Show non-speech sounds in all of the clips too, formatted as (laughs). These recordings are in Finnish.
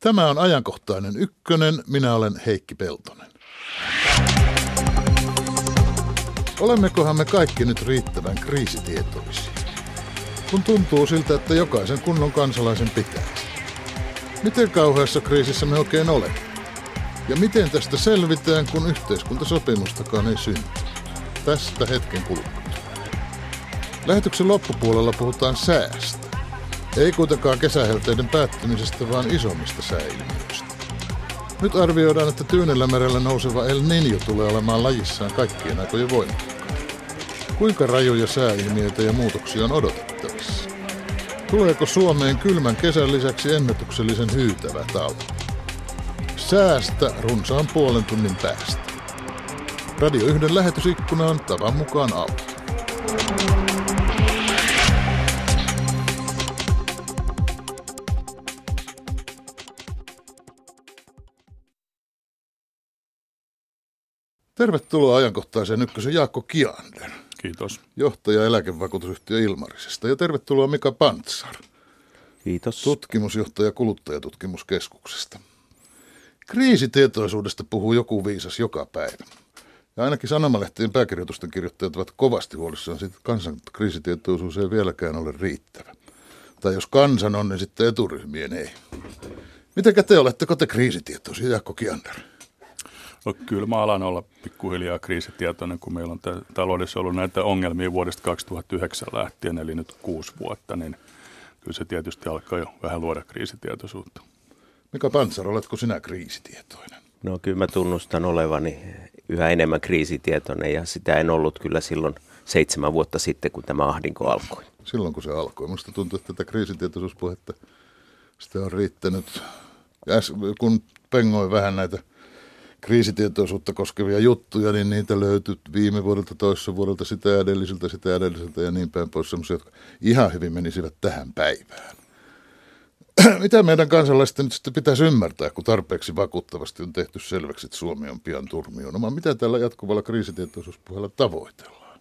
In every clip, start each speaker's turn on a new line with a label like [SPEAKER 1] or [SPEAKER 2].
[SPEAKER 1] Tämä on ajankohtainen ykkönen. Minä olen Heikki Peltonen. Olemmekohan me kaikki nyt riittävän kriisitietoisia? Kun tuntuu siltä, että jokaisen kunnon kansalaisen pitäisi. Miten kauheassa kriisissä me oikein olemme? Ja miten tästä selvitään, kun yhteiskuntasopimustakaan ei synny? Tästä hetken kuluttua. Lähetyksen loppupuolella puhutaan säästä. Ei kuitenkaan kesähelteiden päättymisestä, vaan isommista sääilmiöistä. Nyt arvioidaan, että Tyynellä merellä nouseva El Niño tulee olemaan lajissaan kaikkien aikojen voimakkaan. Kuinka rajuja sääilmiöitä ja muutoksia on odotettavissa? Tuleeko Suomeen kylmän kesän lisäksi ennätyksellisen hyytävä talvi? Säästä runsaan puolen tunnin päästä. Radio 1 lähetysikkuna on tavan mukaan auki. Tervetuloa ajankohtaiseen ykkösen Jaakko Kiander.
[SPEAKER 2] Kiitos.
[SPEAKER 1] Johtaja eläkevakuutusyhtiö Ilmarisesta. Ja tervetuloa Mika Pantsar.
[SPEAKER 3] Kiitos.
[SPEAKER 1] Tutkimusjohtaja kuluttajatutkimuskeskuksesta. Kriisitietoisuudesta puhuu joku viisas joka päivä. Ja ainakin sanomalehtien pääkirjoitusten kirjoittajat ovat kovasti huolissaan siitä, että kansan kriisitietoisuus ei vieläkään ole riittävä. Tai jos kansan on, niin sitten eturyhmien ei. Mitenkä te oletteko te kriisitietoisia, Jaakko Kiander?
[SPEAKER 2] No, kyllä mä alan olla pikkuhiljaa kriisitietoinen, kun meillä on taloudessa ollut näitä ongelmia vuodesta 2009 lähtien, eli nyt kuusi vuotta, niin kyllä se tietysti alkaa jo vähän luoda kriisitietoisuutta.
[SPEAKER 1] Mika Pantsar, oletko sinä kriisitietoinen?
[SPEAKER 3] No kyllä mä tunnustan olevani yhä enemmän kriisitietoinen ja sitä en ollut kyllä silloin seitsemän vuotta sitten, kun tämä ahdinko alkoi.
[SPEAKER 1] Silloin kun se alkoi. Minusta tuntuu, että tätä kriisitietoisuuspuhetta sitä on riittänyt. Ja kun pengoin vähän näitä kriisitietoisuutta koskevia juttuja, niin niitä löytyy viime vuodelta, toisessa vuodelta, sitä edelliseltä, sitä edelliseltä ja niin päin pois. Sellaisia, jotka ihan hyvin menisivät tähän päivään. (clears throat) Mitä meidän kansalaisten nyt sitten pitäisi ymmärtää, kun tarpeeksi vakuuttavasti on tehty selväksi, että Suomi on pian turmioon? Mitä tällä jatkuvalla kriisitietoisuuspuheella tavoitellaan?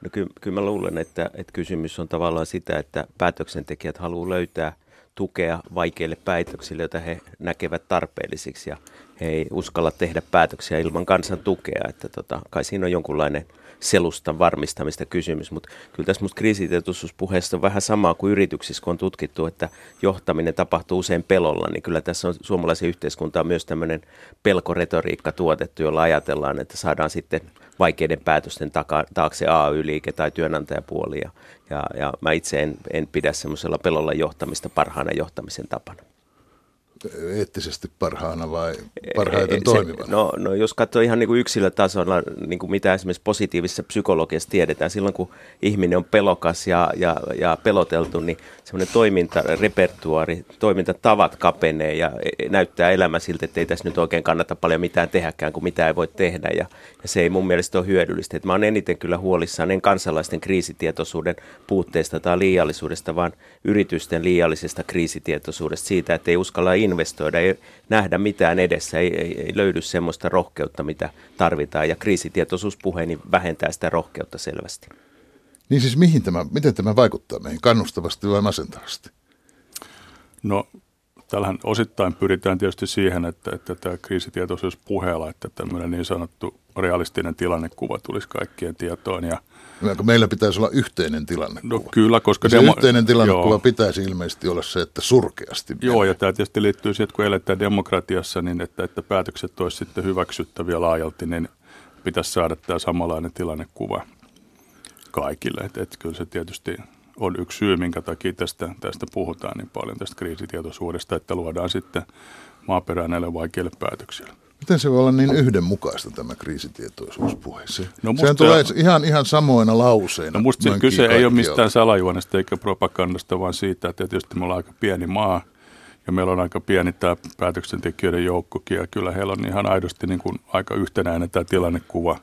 [SPEAKER 3] No kyllä, kyllä mä luulen, että, että kysymys on tavallaan sitä, että päätöksentekijät haluaa löytää tukea vaikeille päätöksille, joita he näkevät tarpeellisiksi ja he ei uskalla tehdä päätöksiä ilman kansan tukea, että tota, kai siinä on jonkunlainen – selustan varmistamista kysymys, mutta kyllä tässä minusta kriisitietoisuuspuheessa on vähän samaa kuin yrityksissä, kun on tutkittu, että johtaminen tapahtuu usein pelolla, niin kyllä tässä on suomalaisen yhteiskuntaan myös tämmöinen pelkoretoriikka tuotettu, jolla ajatellaan, että saadaan sitten vaikeiden päätösten taka, taakse AY-liike tai työnantajapuoli. Ja, ja, ja mä itse en, en pidä semmoisella pelolla johtamista parhaana johtamisen tapana
[SPEAKER 1] eettisesti parhaana vai parhaiten se, toimivana?
[SPEAKER 3] No, no jos katsoo ihan niin kuin yksilötasolla, niin kuin mitä esimerkiksi positiivisessa psykologiassa tiedetään, silloin kun ihminen on pelokas ja, ja, ja peloteltu, niin semmoinen toimintarepertuaari, toimintatavat kapenee ja e, näyttää elämä siltä, että ei tässä nyt oikein kannata paljon mitään tehdäkään, kun mitä ei voi tehdä ja, ja se ei mun mielestä ole hyödyllistä. Et mä oon eniten kyllä huolissaan en kansalaisten kriisitietoisuuden puutteesta tai liiallisuudesta, vaan yritysten liiallisesta kriisitietoisuudesta siitä, että ei uskalla investoida, ei nähdä mitään edessä, ei, ei, ei löydy semmoista rohkeutta, mitä tarvitaan. Ja kriisitietoisuuspuheeni vähentää sitä rohkeutta selvästi.
[SPEAKER 1] Niin siis mihin tämä, miten tämä vaikuttaa meihin, kannustavasti vai masentavasti?
[SPEAKER 2] No tällähän osittain pyritään tietysti siihen, että, että tämä kriisitietoisuus puheella, että tämmöinen niin sanottu realistinen tilannekuva tulisi kaikkien tietoon ja –
[SPEAKER 1] Meillä pitäisi olla yhteinen tilannekuva.
[SPEAKER 2] No kyllä, koska...
[SPEAKER 1] se demo... yhteinen tilannekuva joo. pitäisi ilmeisesti olla se, että surkeasti
[SPEAKER 2] Joo, menee. ja tämä tietysti liittyy siihen, että kun eletään demokratiassa, niin että, että päätökset olisi sitten hyväksyttäviä laajalti, niin pitäisi saada tämä samanlainen tilannekuva kaikille. Että, että kyllä se tietysti on yksi syy, minkä takia tästä, tästä puhutaan niin paljon, tästä kriisitietoisuudesta, että luodaan sitten maaperää näille vaikeille päätöksille.
[SPEAKER 1] Miten se voi olla niin yhdenmukaista tämä kriisitietoisuus puheessa? No Sehän tulee ihan, ihan samoina lauseina.
[SPEAKER 2] No musta kyse ei ole mistään salajuonesta eikä propagandasta, vaan siitä, että tietysti me ollaan aika pieni maa ja meillä on aika pieni tämä päätöksentekijöiden joukkokin ja kyllä heillä on ihan aidosti niin kuin aika yhtenäinen tämä tilannekuva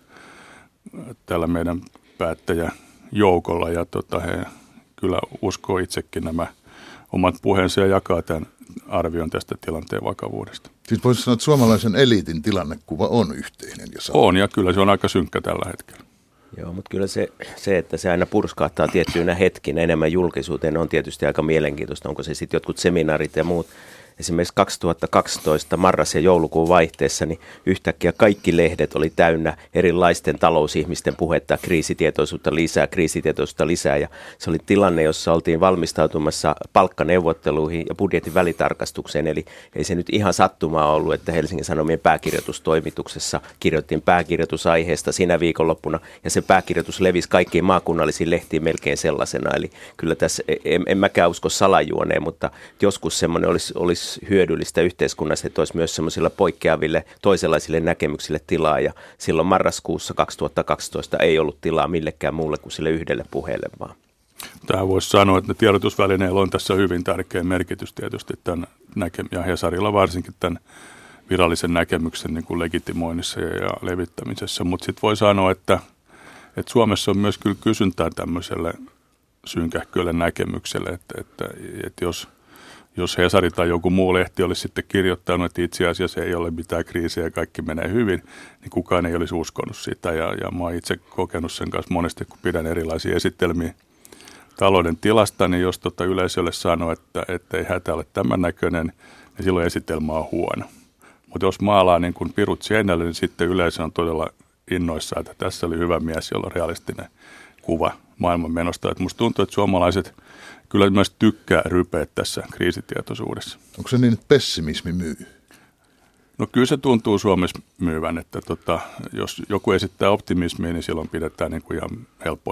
[SPEAKER 2] tällä meidän päättäjäjoukolla ja tota, he kyllä uskoo itsekin nämä omat puheensa ja jakaa tämän arvion tästä tilanteen vakavuudesta.
[SPEAKER 1] Siis voisi sanoa, että suomalaisen eliitin tilannekuva on yhteinen ja sama.
[SPEAKER 2] On, ja kyllä se on aika synkkä tällä hetkellä.
[SPEAKER 3] Joo, mutta kyllä se, se, että se aina purskahtaa tiettyinä hetkinä enemmän julkisuuteen, on tietysti aika mielenkiintoista. Onko se sitten jotkut seminaarit ja muut. Esimerkiksi 2012 marras- ja joulukuun vaihteessa, niin yhtäkkiä kaikki lehdet oli täynnä erilaisten talousihmisten puhetta, kriisitietoisuutta lisää, kriisitietoisuutta lisää. Ja se oli tilanne, jossa oltiin valmistautumassa palkkaneuvotteluihin ja budjetin välitarkastukseen. Eli ei se nyt ihan sattumaa ollut, että Helsingin Sanomien pääkirjoitustoimituksessa kirjoittiin pääkirjoitusaiheesta siinä viikonloppuna, ja se pääkirjoitus levisi kaikkiin maakunnallisiin lehtiin melkein sellaisena. Eli kyllä tässä, en, en mäkään usko salajuoneen, mutta joskus semmoinen olisi, olisi hyödyllistä yhteiskunnassa, että olisi myös semmoisilla poikkeaville toisenlaisille näkemyksille tilaa. Ja silloin marraskuussa 2012 ei ollut tilaa millekään muulle kuin sille yhdelle puheelle vaan.
[SPEAKER 2] Tähän voisi sanoa, että tiedotusvälineillä on tässä hyvin tärkeä merkitys tietysti tämän näke- ja Hesarilla varsinkin tämän virallisen näkemyksen niin kuin legitimoinnissa ja, ja levittämisessä. Mutta sitten voi sanoa, että, että Suomessa on myös kyllä kysyntää tämmöiselle synkähkölle näkemykselle, että, että, että jos, jos Hesari tai joku muu lehti olisi sitten kirjoittanut, että itse asiassa ei ole mitään kriisiä ja kaikki menee hyvin, niin kukaan ei olisi uskonut sitä. Ja, ja mä oon itse kokenut sen kanssa monesti, kun pidän erilaisia esitelmiä talouden tilasta, niin jos tota yleisölle sanoo, että, että ei hätä ole tämän näköinen, niin silloin esitelmä on huono. Mutta jos maalaa niin kuin pirut seinälle, niin sitten yleisö on todella innoissa, että tässä oli hyvä mies, jolla on realistinen kuva maailman menosta. Että musta tuntuu, että suomalaiset kyllä myös tykkää rypeä tässä kriisitietoisuudessa.
[SPEAKER 1] Onko se niin, että pessimismi myy?
[SPEAKER 2] No kyllä se tuntuu Suomessa myyvän, että tota, jos joku esittää optimismia, niin silloin pidetään niin kuin ihan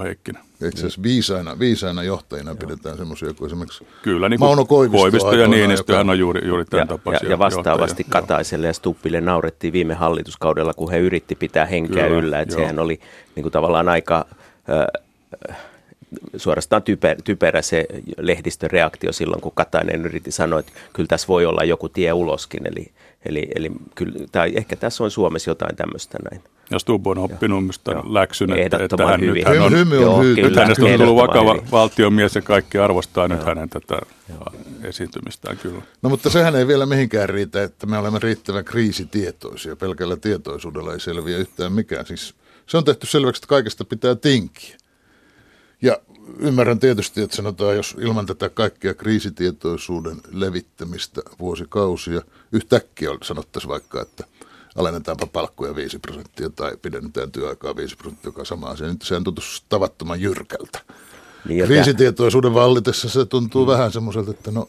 [SPEAKER 2] heikkinen.
[SPEAKER 1] Itse asiassa viisaina, viisaina johtajina Joo. pidetään semmoisia kuin esimerkiksi
[SPEAKER 2] Kyllä, niin kuin Mauno Koivisto, Koivisto ja Niinistöhän joka... on juuri, juuri tämän
[SPEAKER 3] ja,
[SPEAKER 2] tapaisia
[SPEAKER 3] ja, ja vastaavasti johtajia. Kataiselle ja Stuppille naurettiin viime hallituskaudella, kun he yritti pitää henkeä Kyllä, yllä. Että sehän oli niin kuin tavallaan aika... Äh, suorastaan typer, typerä se lehdistön reaktio silloin, kun Katainen yritti sanoa, että kyllä tässä voi olla joku tie uloskin. Eli, eli, eli kyllä, tai ehkä tässä on Suomessa jotain tämmöistä näin.
[SPEAKER 2] Ja Stubb on oppinut minusta läksyn, että,
[SPEAKER 3] että hän,
[SPEAKER 2] nyt hän on,
[SPEAKER 1] hymy on joo,
[SPEAKER 2] hy- nyt hänestä on tullut vakava hyvin. valtiomies ja kaikki arvostaa joo. nyt hänen tätä joo. esiintymistään kyllä.
[SPEAKER 1] No mutta sehän ei vielä mihinkään riitä, että me olemme riittävän kriisitietoisia. Pelkällä tietoisuudella ei selviä yhtään mikään. Siis se on tehty selväksi, että kaikesta pitää tinkiä. Ja ymmärrän tietysti, että sanotaan, jos ilman tätä kaikkea kriisitietoisuuden levittämistä vuosikausia, yhtäkkiä sanottaisiin vaikka, että alennetaanpa palkkoja 5 prosenttia tai pidennetään työaikaa 5 prosenttia, joka on sama asia. Nyt sehän tuntuisi tavattoman jyrkältä. Niin, Kriisitietoisuuden vallitessa se tuntuu mm. vähän semmoiselta, että no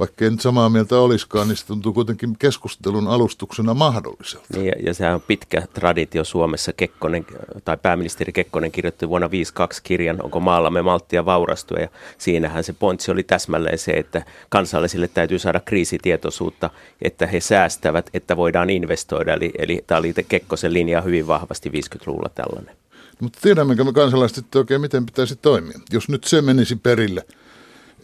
[SPEAKER 1] vaikka en samaa mieltä olisikaan, niin se tuntuu kuitenkin keskustelun alustuksena mahdolliselta.
[SPEAKER 3] Niin, ja, ja sehän on pitkä traditio Suomessa. Kekkonen, tai pääministeri Kekkonen kirjoitti vuonna 52 kirjan Onko maallamme malttia vaurastua, ja siinähän se pontsi oli täsmälleen se, että kansallisille täytyy saada kriisitietoisuutta, että he säästävät, että voidaan investoida. Eli, eli tämä oli Kekkosen linja hyvin vahvasti 50-luvulla tällainen.
[SPEAKER 1] Mutta tiedämmekö me kansalaiset oikein, miten pitäisi toimia? Jos nyt se menisi perille –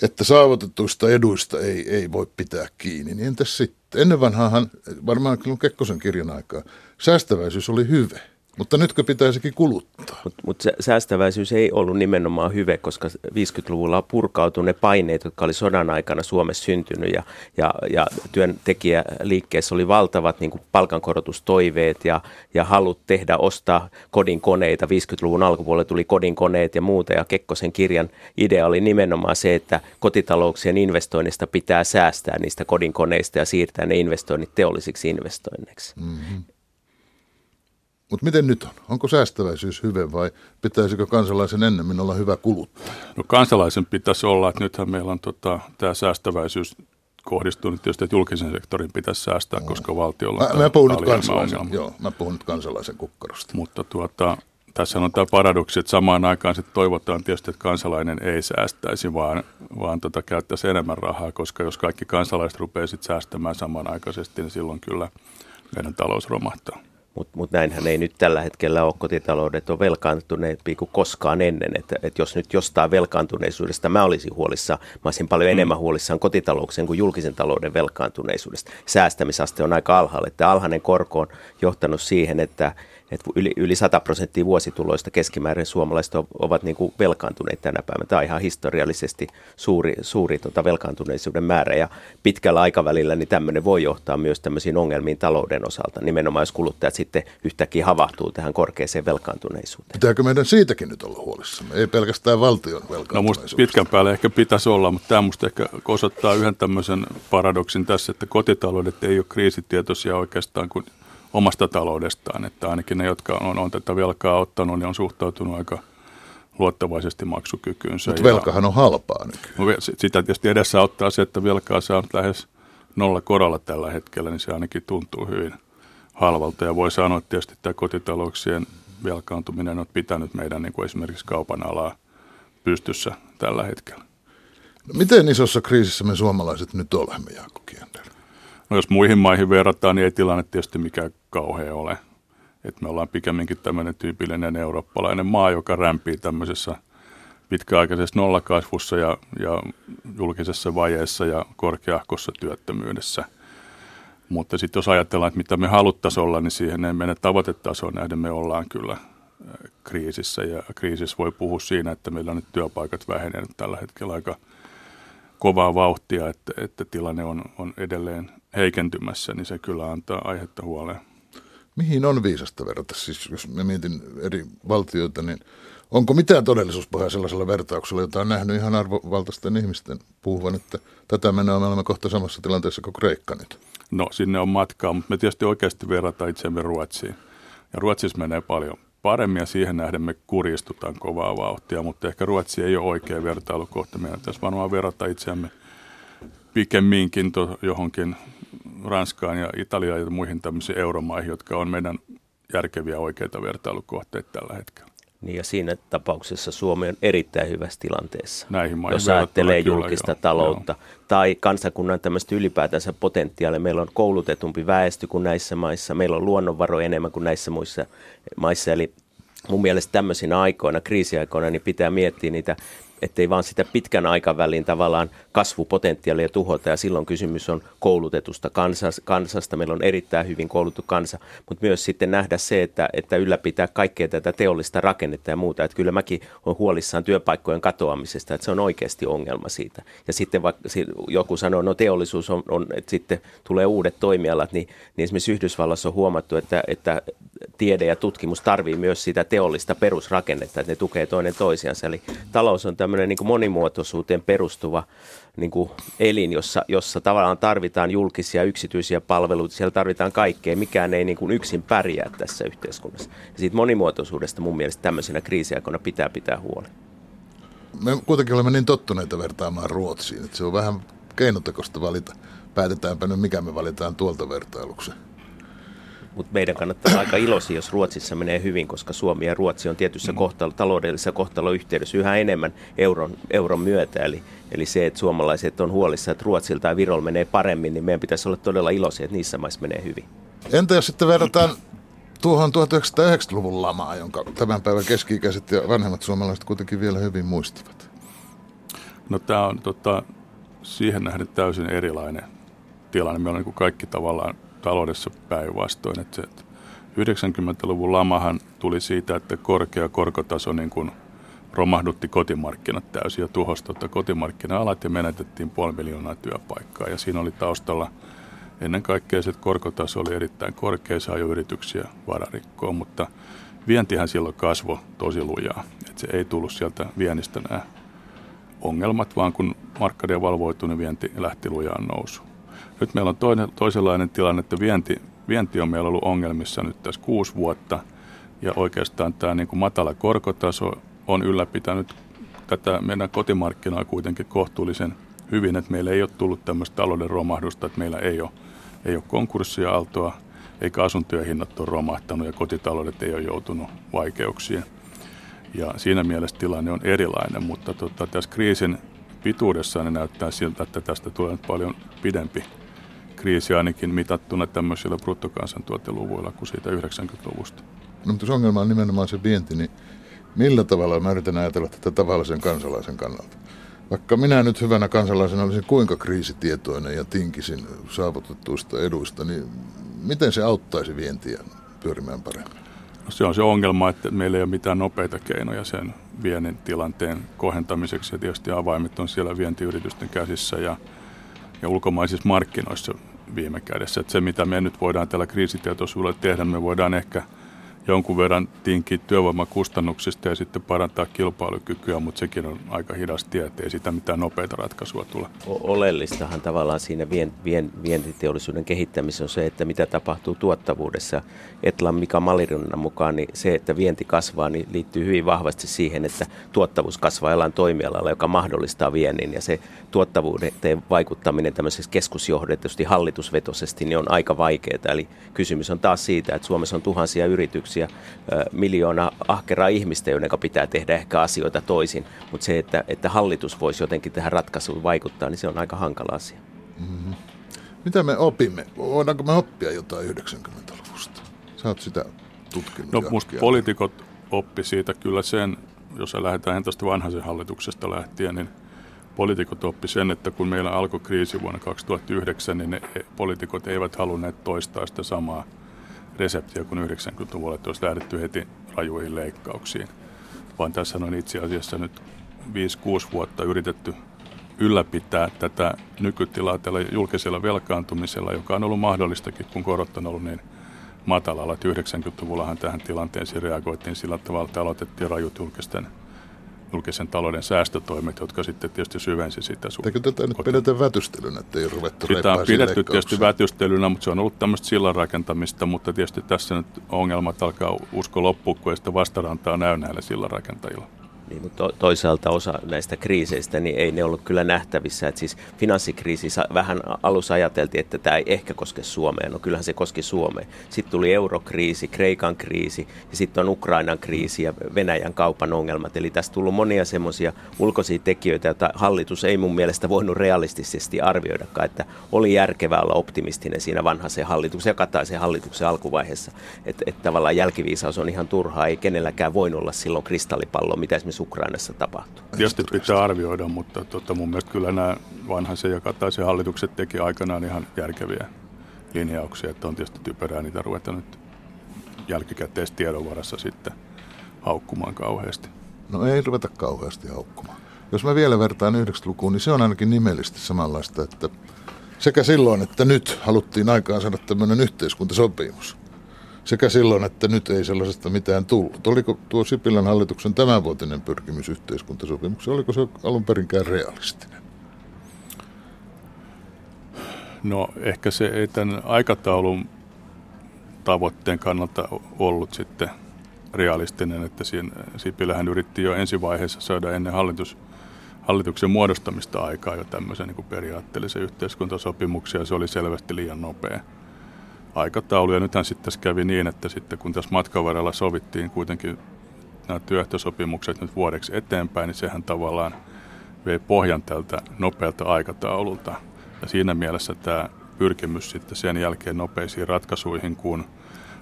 [SPEAKER 1] että saavutetuista eduista ei, ei voi pitää kiinni, niin entäs sitten? Ennen vanhaahan, varmaan Kekkosen kirjan aikaa, säästäväisyys oli hyvä. Mutta nytkö pitäisikin kuluttaa?
[SPEAKER 3] Mutta mut säästäväisyys ei ollut nimenomaan hyvä, koska 50-luvulla purkautui ne paineet, jotka oli sodan aikana Suomessa syntynyt ja, ja, ja työntekijäliikkeessä oli valtavat niin palkankorotustoiveet ja, ja halut tehdä, ostaa kodinkoneita. 50-luvun alkupuolella tuli kodinkoneet ja muuta ja Kekkosen kirjan idea oli nimenomaan se, että kotitalouksien investoinnista pitää säästää niistä kodinkoneista ja siirtää ne investoinnit teollisiksi investoinneiksi. Mm-hmm.
[SPEAKER 1] Mutta miten nyt on? Onko säästäväisyys hyvä vai pitäisikö kansalaisen ennemmin olla hyvä kuluttaja?
[SPEAKER 2] No kansalaisen pitäisi olla, että nythän meillä on tota, tämä säästäväisyys kohdistunut tietysti, että julkisen sektorin pitäisi säästää, no. koska valtiolla
[SPEAKER 1] mä, mä puhun nyt kansalaisen, joo, mä puhun nyt kansalaisen kukkarosta.
[SPEAKER 2] Mutta tuota, tässä on tämä paradoksi, että samaan aikaan sitten toivotaan tietysti, että kansalainen ei säästäisi, vaan, vaan tota, käyttäisi enemmän rahaa, koska jos kaikki kansalaiset rupeaisivat sitten säästämään samanaikaisesti, niin silloin kyllä meidän talous romahtaa.
[SPEAKER 3] Mutta mut näinhän ei nyt tällä hetkellä ole. Kotitaloudet on velkaantuneempi kuin koskaan ennen. Että et jos nyt jostain velkaantuneisuudesta mä olisin huolissaan, mä olisin paljon mm. enemmän huolissaan kotitalouksien kuin julkisen talouden velkaantuneisuudesta. Säästämisaste on aika alhaalla. Että alhainen korko on johtanut siihen, että, että yli, yli 100 prosenttia vuosituloista keskimäärin suomalaiset ovat niin kuin velkaantuneet tänä päivänä. Tämä on ihan historiallisesti suuri, suuri tota velkaantuneisuuden määrä ja pitkällä aikavälillä niin tämmöinen voi johtaa myös tämmöisiin ongelmiin talouden osalta, nimenomaan jos kuluttajat sitten yhtäkkiä havahtuu tähän korkeaseen velkaantuneisuuteen.
[SPEAKER 1] Pitääkö meidän siitäkin nyt olla huolissamme, ei pelkästään valtion velkaantuneisuudesta?
[SPEAKER 2] No pitkän päälle ehkä pitäisi olla, mutta tämä musta ehkä osoittaa yhden tämmöisen paradoksin tässä, että kotitaloudet ei ole kriisitietoisia oikeastaan kuin omasta taloudestaan, että ainakin ne, jotka on, on tätä velkaa ottanut, niin on suhtautunut aika luottavaisesti maksukykyynsä.
[SPEAKER 1] Mutta velkahan on halpaa nykyään.
[SPEAKER 2] No, sitä tietysti edessä ottaa se, että velkaa saa lähes nolla korolla tällä hetkellä, niin se ainakin tuntuu hyvin halvalta. Ja voi sanoa, että tietysti tämä kotitalouksien velkaantuminen on pitänyt meidän niin kuin esimerkiksi kaupan alaa pystyssä tällä hetkellä.
[SPEAKER 1] No, miten isossa kriisissä me suomalaiset nyt olemme, Jaakko Kiender?
[SPEAKER 2] No jos muihin maihin verrataan, niin ei tilanne tietysti mikään kauhea ole. Et me ollaan pikemminkin tämmöinen tyypillinen eurooppalainen maa, joka rämpii tämmöisessä pitkäaikaisessa nollakasvussa ja, ja julkisessa vajeessa ja korkeahkossa työttömyydessä. Mutta sitten jos ajatellaan, että mitä me haluttaisiin olla, niin siihen ei mene tavoitetasoon nähden me ollaan kyllä kriisissä. Ja kriisissä voi puhua siinä, että meillä on nyt työpaikat väheneet tällä hetkellä aika kovaa vauhtia, että, että tilanne on, on edelleen heikentymässä, niin se kyllä antaa aihetta huoleen.
[SPEAKER 1] Mihin on viisasta verrata? Siis jos mä mietin eri valtioita, niin onko mitään todellisuuspohjaa sellaisella vertauksella, jota on nähnyt ihan arvovaltaisten ihmisten puhuvan, että tätä menoa me olemme kohta samassa tilanteessa kuin Kreikka nyt?
[SPEAKER 2] No sinne on matkaa, mutta me tietysti oikeasti verrataan itseämme Ruotsiin. Ja Ruotsissa menee paljon paremmin ja siihen nähden me kuristutaan kovaa vauhtia, mutta ehkä Ruotsi ei ole oikea vertailukohta. Meidän tässä varmaan verrata itseämme pikemminkin to, johonkin Ranskaan ja Italiaan ja muihin tämmöisiin euromaihin, jotka on meidän järkeviä oikeita vertailukohteita tällä hetkellä.
[SPEAKER 3] Niin ja siinä tapauksessa Suomi on erittäin hyvässä tilanteessa,
[SPEAKER 2] Näihin
[SPEAKER 3] jos ajattelee julkista joo, taloutta joo. tai kansakunnan tämmöistä ylipäätänsä potentiaalia. Meillä on koulutetumpi väestö kuin näissä maissa, meillä on luonnonvaroja enemmän kuin näissä muissa maissa, eli mun mielestä tämmöisinä aikoina, kriisiaikoina, niin pitää miettiä niitä ettei vaan sitä pitkän aikavälin tavallaan kasvupotentiaalia tuhota. Ja silloin kysymys on koulutetusta kansas, kansasta. Meillä on erittäin hyvin koulutettu kansa, mutta myös sitten nähdä se, että, että ylläpitää kaikkea tätä teollista rakennetta ja muuta. Että kyllä mäkin olen huolissaan työpaikkojen katoamisesta, että se on oikeasti ongelma siitä. Ja sitten vaikka joku sanoo, no teollisuus on, on että sitten tulee uudet toimialat, niin, niin esimerkiksi Yhdysvallassa on huomattu, että, että tiede ja tutkimus tarvii myös sitä teollista perusrakennetta, että ne tukee toinen toisiansa. Eli talous on tämmöinen niin monimuotoisuuteen perustuva niin kuin elin, jossa, jossa tavallaan tarvitaan julkisia yksityisiä palveluita, siellä tarvitaan kaikkea, mikään ei niin kuin yksin pärjää tässä yhteiskunnassa. Ja siitä monimuotoisuudesta mun mielestä tämmöisenä kriisiaikoina pitää pitää huoli.
[SPEAKER 1] Me kuitenkin olemme niin tottuneita vertaamaan Ruotsiin, että se on vähän keinotekosta valita. Päätetäänpä nyt, mikä me valitaan tuolta vertailuksi
[SPEAKER 3] mutta meidän kannattaa olla aika iloisia, jos Ruotsissa menee hyvin, koska Suomi ja Ruotsi on tietyssä mm. kohtalo, taloudellisessa kohtaloyhteydessä yhä enemmän euron, euron myötä. Eli, eli se, että suomalaiset on huolissa, että Ruotsilta tai Virolla menee paremmin, niin meidän pitäisi olla todella iloisia, että niissä maissa menee hyvin.
[SPEAKER 1] Entä jos sitten verrataan tuohon 1990-luvun lamaa, jonka tämän päivän keski-ikäiset ja vanhemmat suomalaiset kuitenkin vielä hyvin muistavat?
[SPEAKER 2] No tämä on tota, siihen nähden täysin erilainen tilanne. Meillä on niin kaikki tavallaan taloudessa päinvastoin. Että 90-luvun lamahan tuli siitä, että korkea korkotaso niin kuin romahdutti kotimarkkinat täysin ja tuhosi tuota kotimarkkina-alat ja menetettiin puoli miljoonaa työpaikkaa. Ja siinä oli taustalla ennen kaikkea se, että korkotaso oli erittäin korkea, sai yrityksiä vararikkoon, mutta vientihän silloin kasvoi tosi lujaa. Että se ei tullut sieltä viennistä nämä ongelmat, vaan kun markkadien valvoitui, niin vienti lähti lujaan nousuun. Nyt meillä on toinen, toisenlainen tilanne, että vienti, vienti on meillä ollut ongelmissa nyt tässä kuusi vuotta. Ja oikeastaan tämä niin kuin matala korkotaso on ylläpitänyt tätä meidän kotimarkkinaa kuitenkin kohtuullisen hyvin, että meillä ei ole tullut tämmöistä talouden romahdusta, että meillä ei ole, ei ole konkurssia aaltoa, eikä asuntojen hinnat ole romahtanut ja kotitaloudet ei ole joutunut vaikeuksiin. Ja siinä mielessä tilanne on erilainen, mutta tota, tässä kriisin pituudessa niin näyttää siltä, että tästä tulee paljon pidempi kriisi ainakin mitattuna tämmöisillä bruttokansantuoteluvuilla kuin siitä 90-luvusta.
[SPEAKER 1] No mutta jos ongelma on nimenomaan se vienti, niin millä tavalla mä yritän ajatella tätä tavallisen kansalaisen kannalta? Vaikka minä nyt hyvänä kansalaisena olisin kuinka kriisitietoinen ja tinkisin saavutettuista eduista, niin miten se auttaisi vientiä pyörimään paremmin?
[SPEAKER 2] se on se ongelma, että meillä ei ole mitään nopeita keinoja sen viennin tilanteen kohentamiseksi. Ja tietysti avaimet on siellä vientiyritysten käsissä ja, ja ulkomaisissa markkinoissa viime kädessä. Että se, mitä me nyt voidaan tällä kriisitietoisuudella tehdä, me voidaan ehkä – jonkun verran tinkiä työvoimakustannuksista ja sitten parantaa kilpailukykyä, mutta sekin on aika hidas tie, ettei sitä mitään nopeita ratkaisua tule.
[SPEAKER 3] Oleellistahan tavallaan siinä vien, vien, vientiteollisuuden kehittämisessä on se, että mitä tapahtuu tuottavuudessa. Etlan Mika Malirunnan mukaan niin se, että vienti kasvaa, niin liittyy hyvin vahvasti siihen, että tuottavuus kasvaa jollain toimialalla, joka mahdollistaa viennin. Ja se tuottavuuden vaikuttaminen tämmöisessä keskusjohdetusti hallitusvetoisesti niin on aika vaikeaa. Eli kysymys on taas siitä, että Suomessa on tuhansia yrityksiä, yrityksiä, miljoona ahkeraa ihmistä, joiden pitää tehdä ehkä asioita toisin. Mutta se, että, että hallitus voisi jotenkin tähän ratkaisuun vaikuttaa, niin se on aika hankala asia. Mm-hmm.
[SPEAKER 1] Mitä me opimme? Voidaanko me oppia jotain 90-luvusta? Sä oot sitä tutkinut.
[SPEAKER 2] No musta poliitikot oppi siitä kyllä sen, jos lähdetään tuosta vanhaisen hallituksesta lähtien, niin poliitikot oppi sen, että kun meillä alkoi kriisi vuonna 2009, niin ne poliitikot eivät halunneet toistaa sitä samaa reseptiä kuin 90-luvulla, että olisi lähdetty heti rajuihin leikkauksiin. Vaan tässä on itse asiassa nyt 5-6 vuotta yritetty ylläpitää tätä nykytilaa tällä julkisella velkaantumisella, joka on ollut mahdollistakin, kun korot on ollut niin matalalla. Että 90-luvullahan tähän tilanteeseen reagoitiin sillä tavalla, että aloitettiin rajut julkisten julkisen talouden säästötoimet, jotka sitten tietysti syvensi sitä
[SPEAKER 1] suhteen. Eikö tätä nyt pidetä vätystelynä, että ei ruvettu
[SPEAKER 2] Sitä on pidetty tietysti vätystelynä, mutta se on ollut tämmöistä sillan rakentamista, mutta tietysti tässä nyt ongelmat alkaa usko loppuun, kun ei sitä vastarantaa näy näillä sillan rakentajilla.
[SPEAKER 3] Niin, mutta toisaalta osa näistä kriiseistä, niin ei ne ollut kyllä nähtävissä. Että siis finanssikriisi vähän alussa ajateltiin, että tämä ei ehkä koske Suomea. No kyllähän se koski Suomea. Sitten tuli eurokriisi, Kreikan kriisi ja sitten on Ukrainan kriisi ja Venäjän kaupan ongelmat. Eli tässä tullut monia semmoisia ulkoisia tekijöitä, joita hallitus ei mun mielestä voinut realistisesti arvioidakaan. Että oli järkevää olla optimistinen siinä vanhaisen hallituksen ja Kataisen hallituksen alkuvaiheessa. Että, että tavallaan jälkiviisaus on ihan turhaa. Ei kenelläkään voinut olla silloin kristallipallo, mitä esimerkiksi Ukrainassa tapahtuu.
[SPEAKER 2] Tietysti pitää arvioida, mutta tota, mun mielestä kyllä nämä vanhaisen ja Kataisen hallitukset teki aikanaan ihan järkeviä linjauksia, että on tietysti typerää niitä ruveta nyt jälkikäteistiedon varassa sitten haukkumaan kauheasti.
[SPEAKER 1] No ei ruveta kauheasti haukkumaan. Jos mä vielä vertaan 90-lukuun, niin se on ainakin nimellisesti samanlaista, että sekä silloin että nyt haluttiin aikaan saada tämmöinen yhteiskuntasopimus sekä silloin että nyt ei sellaisesta mitään tullut. Oliko tuo Sipilän hallituksen tämänvuotinen pyrkimys yhteiskuntasopimukseen, oliko se alun perinkään realistinen?
[SPEAKER 2] No ehkä se ei tämän aikataulun tavoitteen kannalta ollut sitten realistinen, että siinä Sipilähän yritti jo ensivaiheessa saada ennen hallitus, hallituksen muodostamista aikaa jo tämmöisen niin periaatteellisen yhteiskuntasopimuksia, ja se oli selvästi liian nopea aikataulu. Ja nythän sitten tässä kävi niin, että sitten kun tässä matkan varrella sovittiin kuitenkin nämä työehtosopimukset nyt vuodeksi eteenpäin, niin sehän tavallaan vei pohjan tältä nopealta aikataululta. Ja siinä mielessä tämä pyrkimys sitten sen jälkeen nopeisiin ratkaisuihin, kun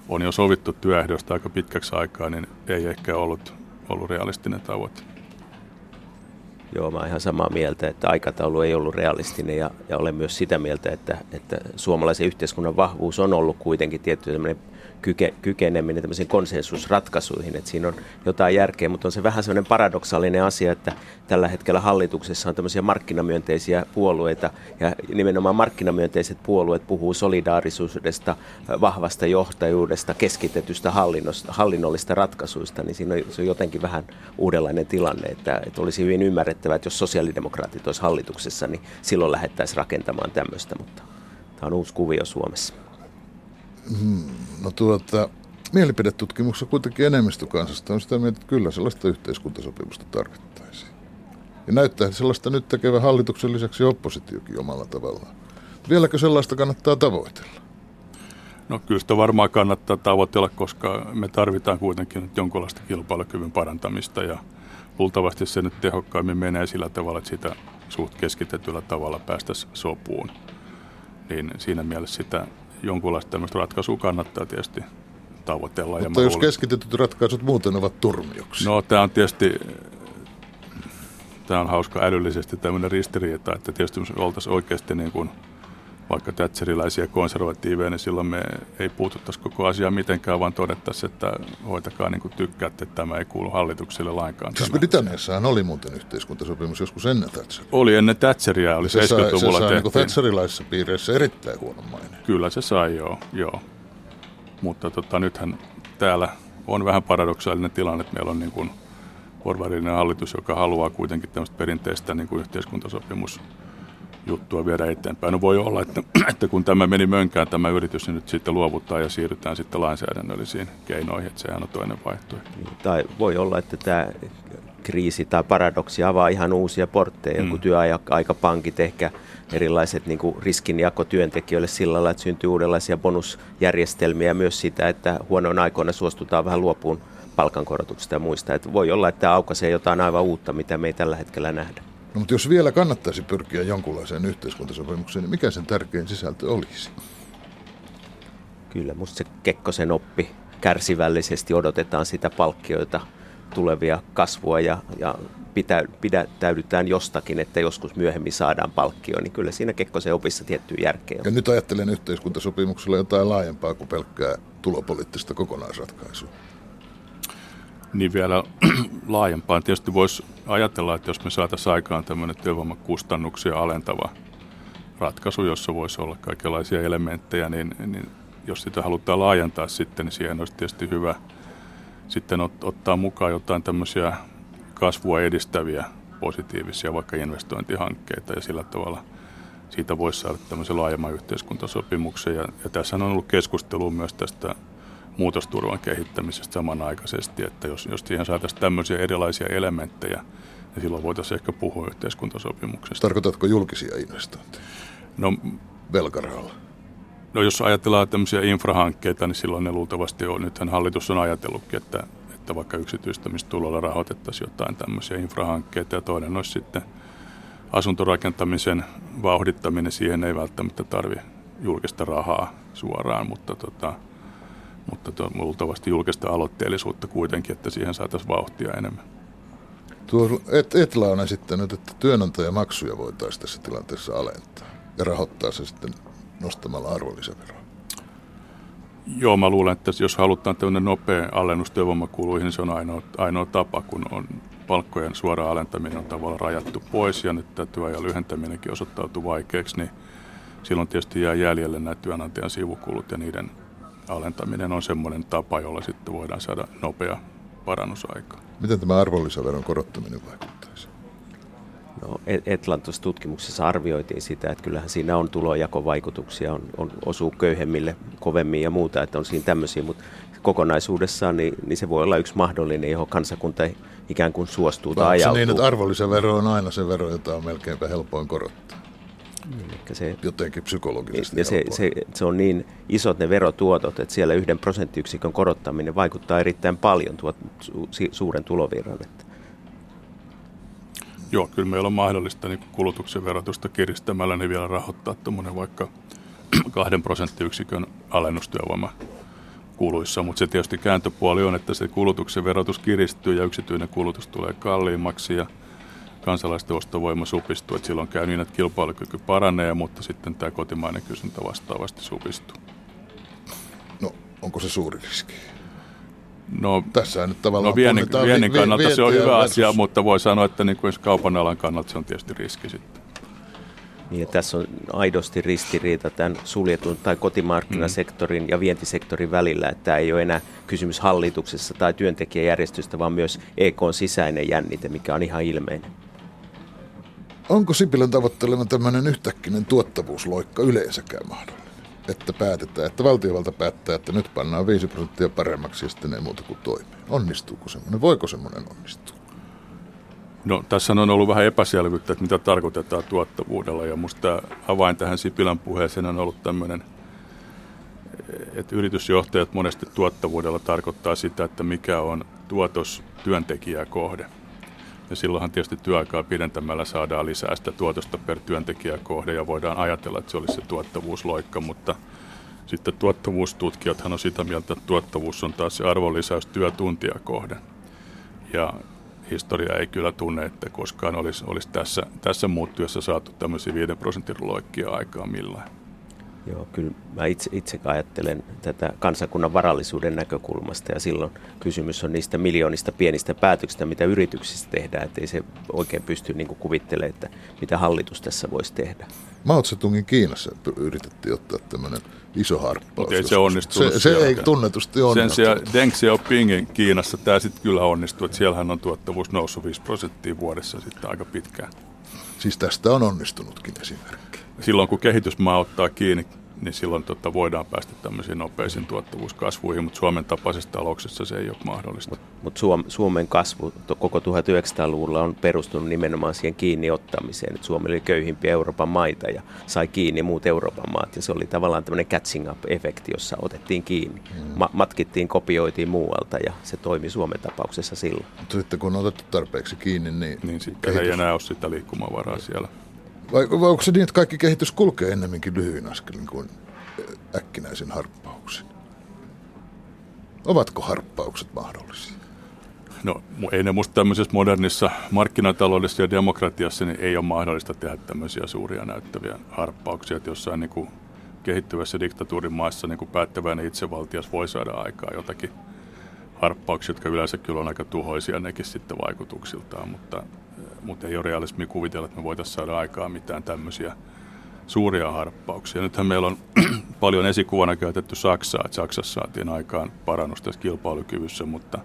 [SPEAKER 2] on jo sovittu työehdosta aika pitkäksi aikaa, niin ei ehkä ollut, ollut realistinen tavoite.
[SPEAKER 3] Joo, mä oon ihan samaa mieltä, että aikataulu ei ollut realistinen ja, ja olen myös sitä mieltä, että, että suomalaisen yhteiskunnan vahvuus on ollut kuitenkin tietty kyke, kykeneminen tämmöisiin konsensusratkaisuihin, että siinä on jotain järkeä, mutta on se vähän semmoinen paradoksaalinen asia, että tällä hetkellä hallituksessa on tämmöisiä markkinamyönteisiä puolueita ja nimenomaan markkinamyönteiset puolueet puhuu solidaarisuudesta, vahvasta johtajuudesta, keskitetystä hallinnollista ratkaisuista, niin siinä on, se on jotenkin vähän uudenlainen tilanne, että, että olisi hyvin ymmärrettävää, että jos sosiaalidemokraatit olisi hallituksessa, niin silloin lähdettäisiin rakentamaan tämmöistä, mutta tämä on uusi kuvio Suomessa.
[SPEAKER 1] Hmm, no tuota, mielipidetutkimuksessa kuitenkin enemmistö kansasta on sitä mieltä, että kyllä sellaista yhteiskuntasopimusta tarvittaisiin. Ja näyttää sellaista nyt tekevä hallituksen lisäksi oppositiokin omalla tavallaan. Vieläkö sellaista kannattaa tavoitella?
[SPEAKER 2] No kyllä sitä varmaan kannattaa tavoitella, koska me tarvitaan kuitenkin nyt jonkinlaista kilpailukyvyn parantamista ja luultavasti se nyt tehokkaimmin menee sillä tavalla, että sitä suht keskitetyllä tavalla päästäisiin sopuun. Niin siinä mielessä sitä jonkunlaista tämmöistä ratkaisua kannattaa tietysti tavoitella.
[SPEAKER 1] Mutta ja jos luulen, keskitetyt ratkaisut muuten ovat turmioksi?
[SPEAKER 2] No tämä on tietysti tämä on hauska älyllisesti tämmöinen ristiriita, että tietysti jos oltaisiin oikeasti niin kuin vaikka tätseriläisiä konservatiiveja, niin silloin me ei puututtaisi koko asiaa mitenkään, vaan todettaisiin, että hoitakaa niin kuin tykkäätte, että tämä ei kuulu hallitukselle lainkaan.
[SPEAKER 1] Siis Britanniassahan oli muuten yhteiskuntasopimus joskus ennen Thatcheria.
[SPEAKER 2] Oli ennen Thatcheria, oli se 70-luvulla
[SPEAKER 1] sai, se sai niin Thatcherilaisissa piireissä erittäin huono maine.
[SPEAKER 2] Kyllä se sai, joo. joo. Mutta tota, nythän täällä on vähän paradoksaalinen tilanne, että meillä on niin kuin porvarillinen hallitus, joka haluaa kuitenkin tämmöistä perinteistä niin kuin yhteiskuntasopimus juttua viedä eteenpäin. No voi olla, että, (clears throat) että kun tämä meni mönkään tämä yritys, niin nyt sitten luovuttaa ja siirrytään sitten lainsäädännöllisiin keinoihin, että sehän on toinen vaihtoehto.
[SPEAKER 3] Tai voi olla, että tämä kriisi tai paradoksi avaa ihan uusia portteja, mm. kun työaikapankit ehkä erilaiset niin kuin riskinjako työntekijöille sillä lailla, että syntyy uudenlaisia bonusjärjestelmiä myös sitä, että huonoina aikoina suostutaan vähän luopuun palkankorotuksista ja muista. Että voi olla, että tämä aukaisee jotain aivan uutta, mitä me ei tällä hetkellä nähdä.
[SPEAKER 1] No, mutta jos vielä kannattaisi pyrkiä jonkunlaiseen yhteiskuntasopimukseen, niin mikä sen tärkein sisältö olisi?
[SPEAKER 3] Kyllä, musta se Kekkosen oppi kärsivällisesti odotetaan sitä palkkioita tulevia kasvua ja, ja pitä, pidättäydytään jostakin, että joskus myöhemmin saadaan palkkio, niin kyllä siinä Kekkosen opissa tiettyä järkeä on.
[SPEAKER 1] Ja nyt ajattelen yhteiskuntasopimuksella jotain laajempaa kuin pelkkää tulopoliittista kokonaisratkaisua
[SPEAKER 2] niin vielä (clears throat) laajempaan. Tietysti voisi ajatella, että jos me saataisiin aikaan tämmöinen työvoimakustannuksia alentava ratkaisu, jossa voisi olla kaikenlaisia elementtejä, niin, niin jos sitä halutaan laajentaa sitten, niin siihen olisi tietysti hyvä sitten ot, ottaa mukaan jotain tämmöisiä kasvua edistäviä positiivisia vaikka investointihankkeita ja sillä tavalla siitä voisi saada tämmöisen laajemman yhteiskuntasopimuksen. Ja, ja tässä on ollut keskustelua myös tästä muutosturvan kehittämisestä samanaikaisesti, että jos, jos siihen saataisiin tämmöisiä erilaisia elementtejä, niin silloin voitaisiin ehkä puhua yhteiskuntasopimuksesta.
[SPEAKER 1] Tarkoitatko julkisia investointeja? No, Velkarahalla?
[SPEAKER 2] No jos ajatellaan tämmöisiä infrahankkeita, niin silloin ne luultavasti on. Nythän hallitus on ajatellutkin, että, että vaikka yksityistämistulolla rahoitettaisiin jotain tämmöisiä infrahankkeita ja toinen olisi sitten asuntorakentamisen vauhdittaminen. Siihen ei välttämättä tarvi julkista rahaa suoraan, mutta tota, mutta to, luultavasti julkista aloitteellisuutta kuitenkin, että siihen saataisiin vauhtia enemmän.
[SPEAKER 1] Tuo et, Etla on esittänyt, että työnantajamaksuja voitaisiin tässä tilanteessa alentaa ja rahoittaa se sitten nostamalla arvonlisäveroa.
[SPEAKER 2] Joo, mä luulen, että jos halutaan tämmöinen nopea alennus työvoimakuluihin, niin se on ainoa, ainoa tapa, kun on palkkojen suora alentaminen on tavallaan rajattu pois ja nyt tämä työajan lyhentäminenkin osoittautuu vaikeaksi, niin silloin tietysti jää jäljelle nämä työnantajan sivukulut ja niiden alentaminen on semmoinen tapa, jolla sitten voidaan saada nopea parannusaika.
[SPEAKER 1] Miten tämä arvonlisäveron korottaminen vaikuttaisi?
[SPEAKER 3] No, Etlantos tutkimuksessa arvioitiin sitä, että kyllähän siinä on tulojakovaikutuksia, on, on osuu köyhemmille kovemmin ja muuta, että on siinä tämmöisiä, mutta kokonaisuudessaan niin, niin se voi olla yksi mahdollinen, johon kansakunta ikään kuin suostuu tai ajautuu.
[SPEAKER 1] niin, että arvonlisävero on aina se vero, jota on melkeinpä helpoin korottaa? Eli se, Jotenkin psykologisesti.
[SPEAKER 3] Ja se, se, se on niin isot ne verotuotot, että siellä yhden prosenttiyksikön korottaminen vaikuttaa erittäin paljon tuot su, suuren tulovirran. Että.
[SPEAKER 2] Joo, kyllä meillä on mahdollista niin kulutuksen verotusta kiristämällä niin vielä rahoittaa tuommoinen vaikka (clears throat) kahden prosenttiyksikön alennustyövoima kuluissa, mutta se tietysti kääntöpuoli on, että se kulutuksen verotus kiristyy ja yksityinen kulutus tulee kalliimmaksi ja kansalaisten ostovoima supistuu, että silloin käy niin, että kilpailukyky paranee, mutta sitten tämä kotimainen kysyntä vastaavasti supistuu.
[SPEAKER 1] No, onko se suuri riski?
[SPEAKER 2] No, Tässä nyt tavallaan no viennin, viennin kannalta vi, se on hyvä versus. asia, mutta voi sanoa, että niin kuin kaupan alan kannalta se on tietysti riski sitten.
[SPEAKER 3] Niin, tässä on aidosti ristiriita tämän suljetun tai kotimarkkinasektorin mm. ja vientisektorin välillä, että tämä ei ole enää kysymys hallituksessa tai työntekijäjärjestöstä, vaan myös EK on sisäinen jännite, mikä on ihan ilmeinen.
[SPEAKER 1] Onko Sipilän tavoittelema tämmöinen yhtäkkinen tuottavuusloikka yleensäkään mahdollinen? Että päätetään, että valtiovalta päättää, että nyt pannaan 5 prosenttia paremmaksi ja sitten ei muuta kuin toimii. Onnistuuko semmoinen? Voiko semmoinen onnistua?
[SPEAKER 2] No tässä on ollut vähän epäselvyyttä, että mitä tarkoitetaan tuottavuudella ja minusta avain tähän Sipilän puheeseen on ollut tämmöinen, että yritysjohtajat monesti tuottavuudella tarkoittaa sitä, että mikä on tuotos työntekijää kohde. Ja silloinhan tietysti työaikaa pidentämällä saadaan lisää sitä tuotosta per työntekijä kohde ja voidaan ajatella, että se olisi se tuottavuusloikka, mutta sitten tuottavuustutkijathan on sitä mieltä, että tuottavuus on taas se arvonlisäys työtuntia kohde. Ja historia ei kyllä tunne, että koskaan olisi, olisi tässä, tässä muuttuessa saatu tämmöisiä 5 prosentin loikkia aikaa millään.
[SPEAKER 3] Joo, kyllä mä itse, itse ajattelen tätä kansakunnan varallisuuden näkökulmasta ja silloin kysymys on niistä miljoonista pienistä päätöksistä, mitä yrityksissä tehdään, ettei se oikein pysty niin kuvittelemaan, että mitä hallitus tässä voisi tehdä.
[SPEAKER 1] Mao Tse-tungin Kiinassa yritettiin ottaa tämmöinen iso harppaus.
[SPEAKER 2] Mutta ei se onnistunut.
[SPEAKER 1] Se, se ei tunnetusti onnistunut.
[SPEAKER 2] Sen sijaan Deng Xiaopingin Kiinassa tämä sitten kyllä onnistui, että siellähän on tuottavuus noussut 5 prosenttia vuodessa sitten aika pitkään.
[SPEAKER 1] Siis tästä on onnistunutkin esimerkki.
[SPEAKER 2] Silloin kun kehitysmaa ottaa kiinni niin silloin tota, voidaan päästä tämmöisiin nopeisiin tuottavuuskasvuihin, mutta Suomen tapaisessa talouksessa se ei ole mahdollista. Mutta
[SPEAKER 3] mut Suom, Suomen kasvu koko 1900-luvulla on perustunut nimenomaan siihen kiinni ottamiseen, että Suomi oli köyhimpiä Euroopan maita ja sai kiinni muut Euroopan maat ja se oli tavallaan tämmöinen catching up-efekti, jossa otettiin kiinni, mm. Ma- matkittiin, kopioitiin muualta ja se toimi Suomen tapauksessa silloin.
[SPEAKER 1] Mutta sitten kun on otettu tarpeeksi kiinni, niin...
[SPEAKER 2] Niin sitten kehitys... ei enää ole sitä liikkumavaraa siellä.
[SPEAKER 1] Vai, vai onko se niin, että kaikki kehitys kulkee ennemminkin lyhyin askelin kuin äkkinäisen harppauksen? Ovatko harppaukset mahdollisia?
[SPEAKER 2] No ei ne musta tämmöisessä modernissa markkinataloudessa ja demokratiassa niin ei ole mahdollista tehdä tämmöisiä suuria näyttäviä harppauksia, että jossain niin kuin kehittyvässä diktatuurin maassa niin kuin päättäväinen itsevaltias voi saada aikaa jotakin harppauksia, jotka yleensä kyllä on aika tuhoisia nekin sitten vaikutuksiltaan, mutta mutta ei ole realismi kuvitella, että me voitaisiin saada aikaa mitään tämmöisiä suuria harppauksia. Nythän meillä on (clears throat) paljon esikuvana käytetty Saksaa, että Saksassa saatiin aikaan parannus tässä kilpailukyvyssä, mutta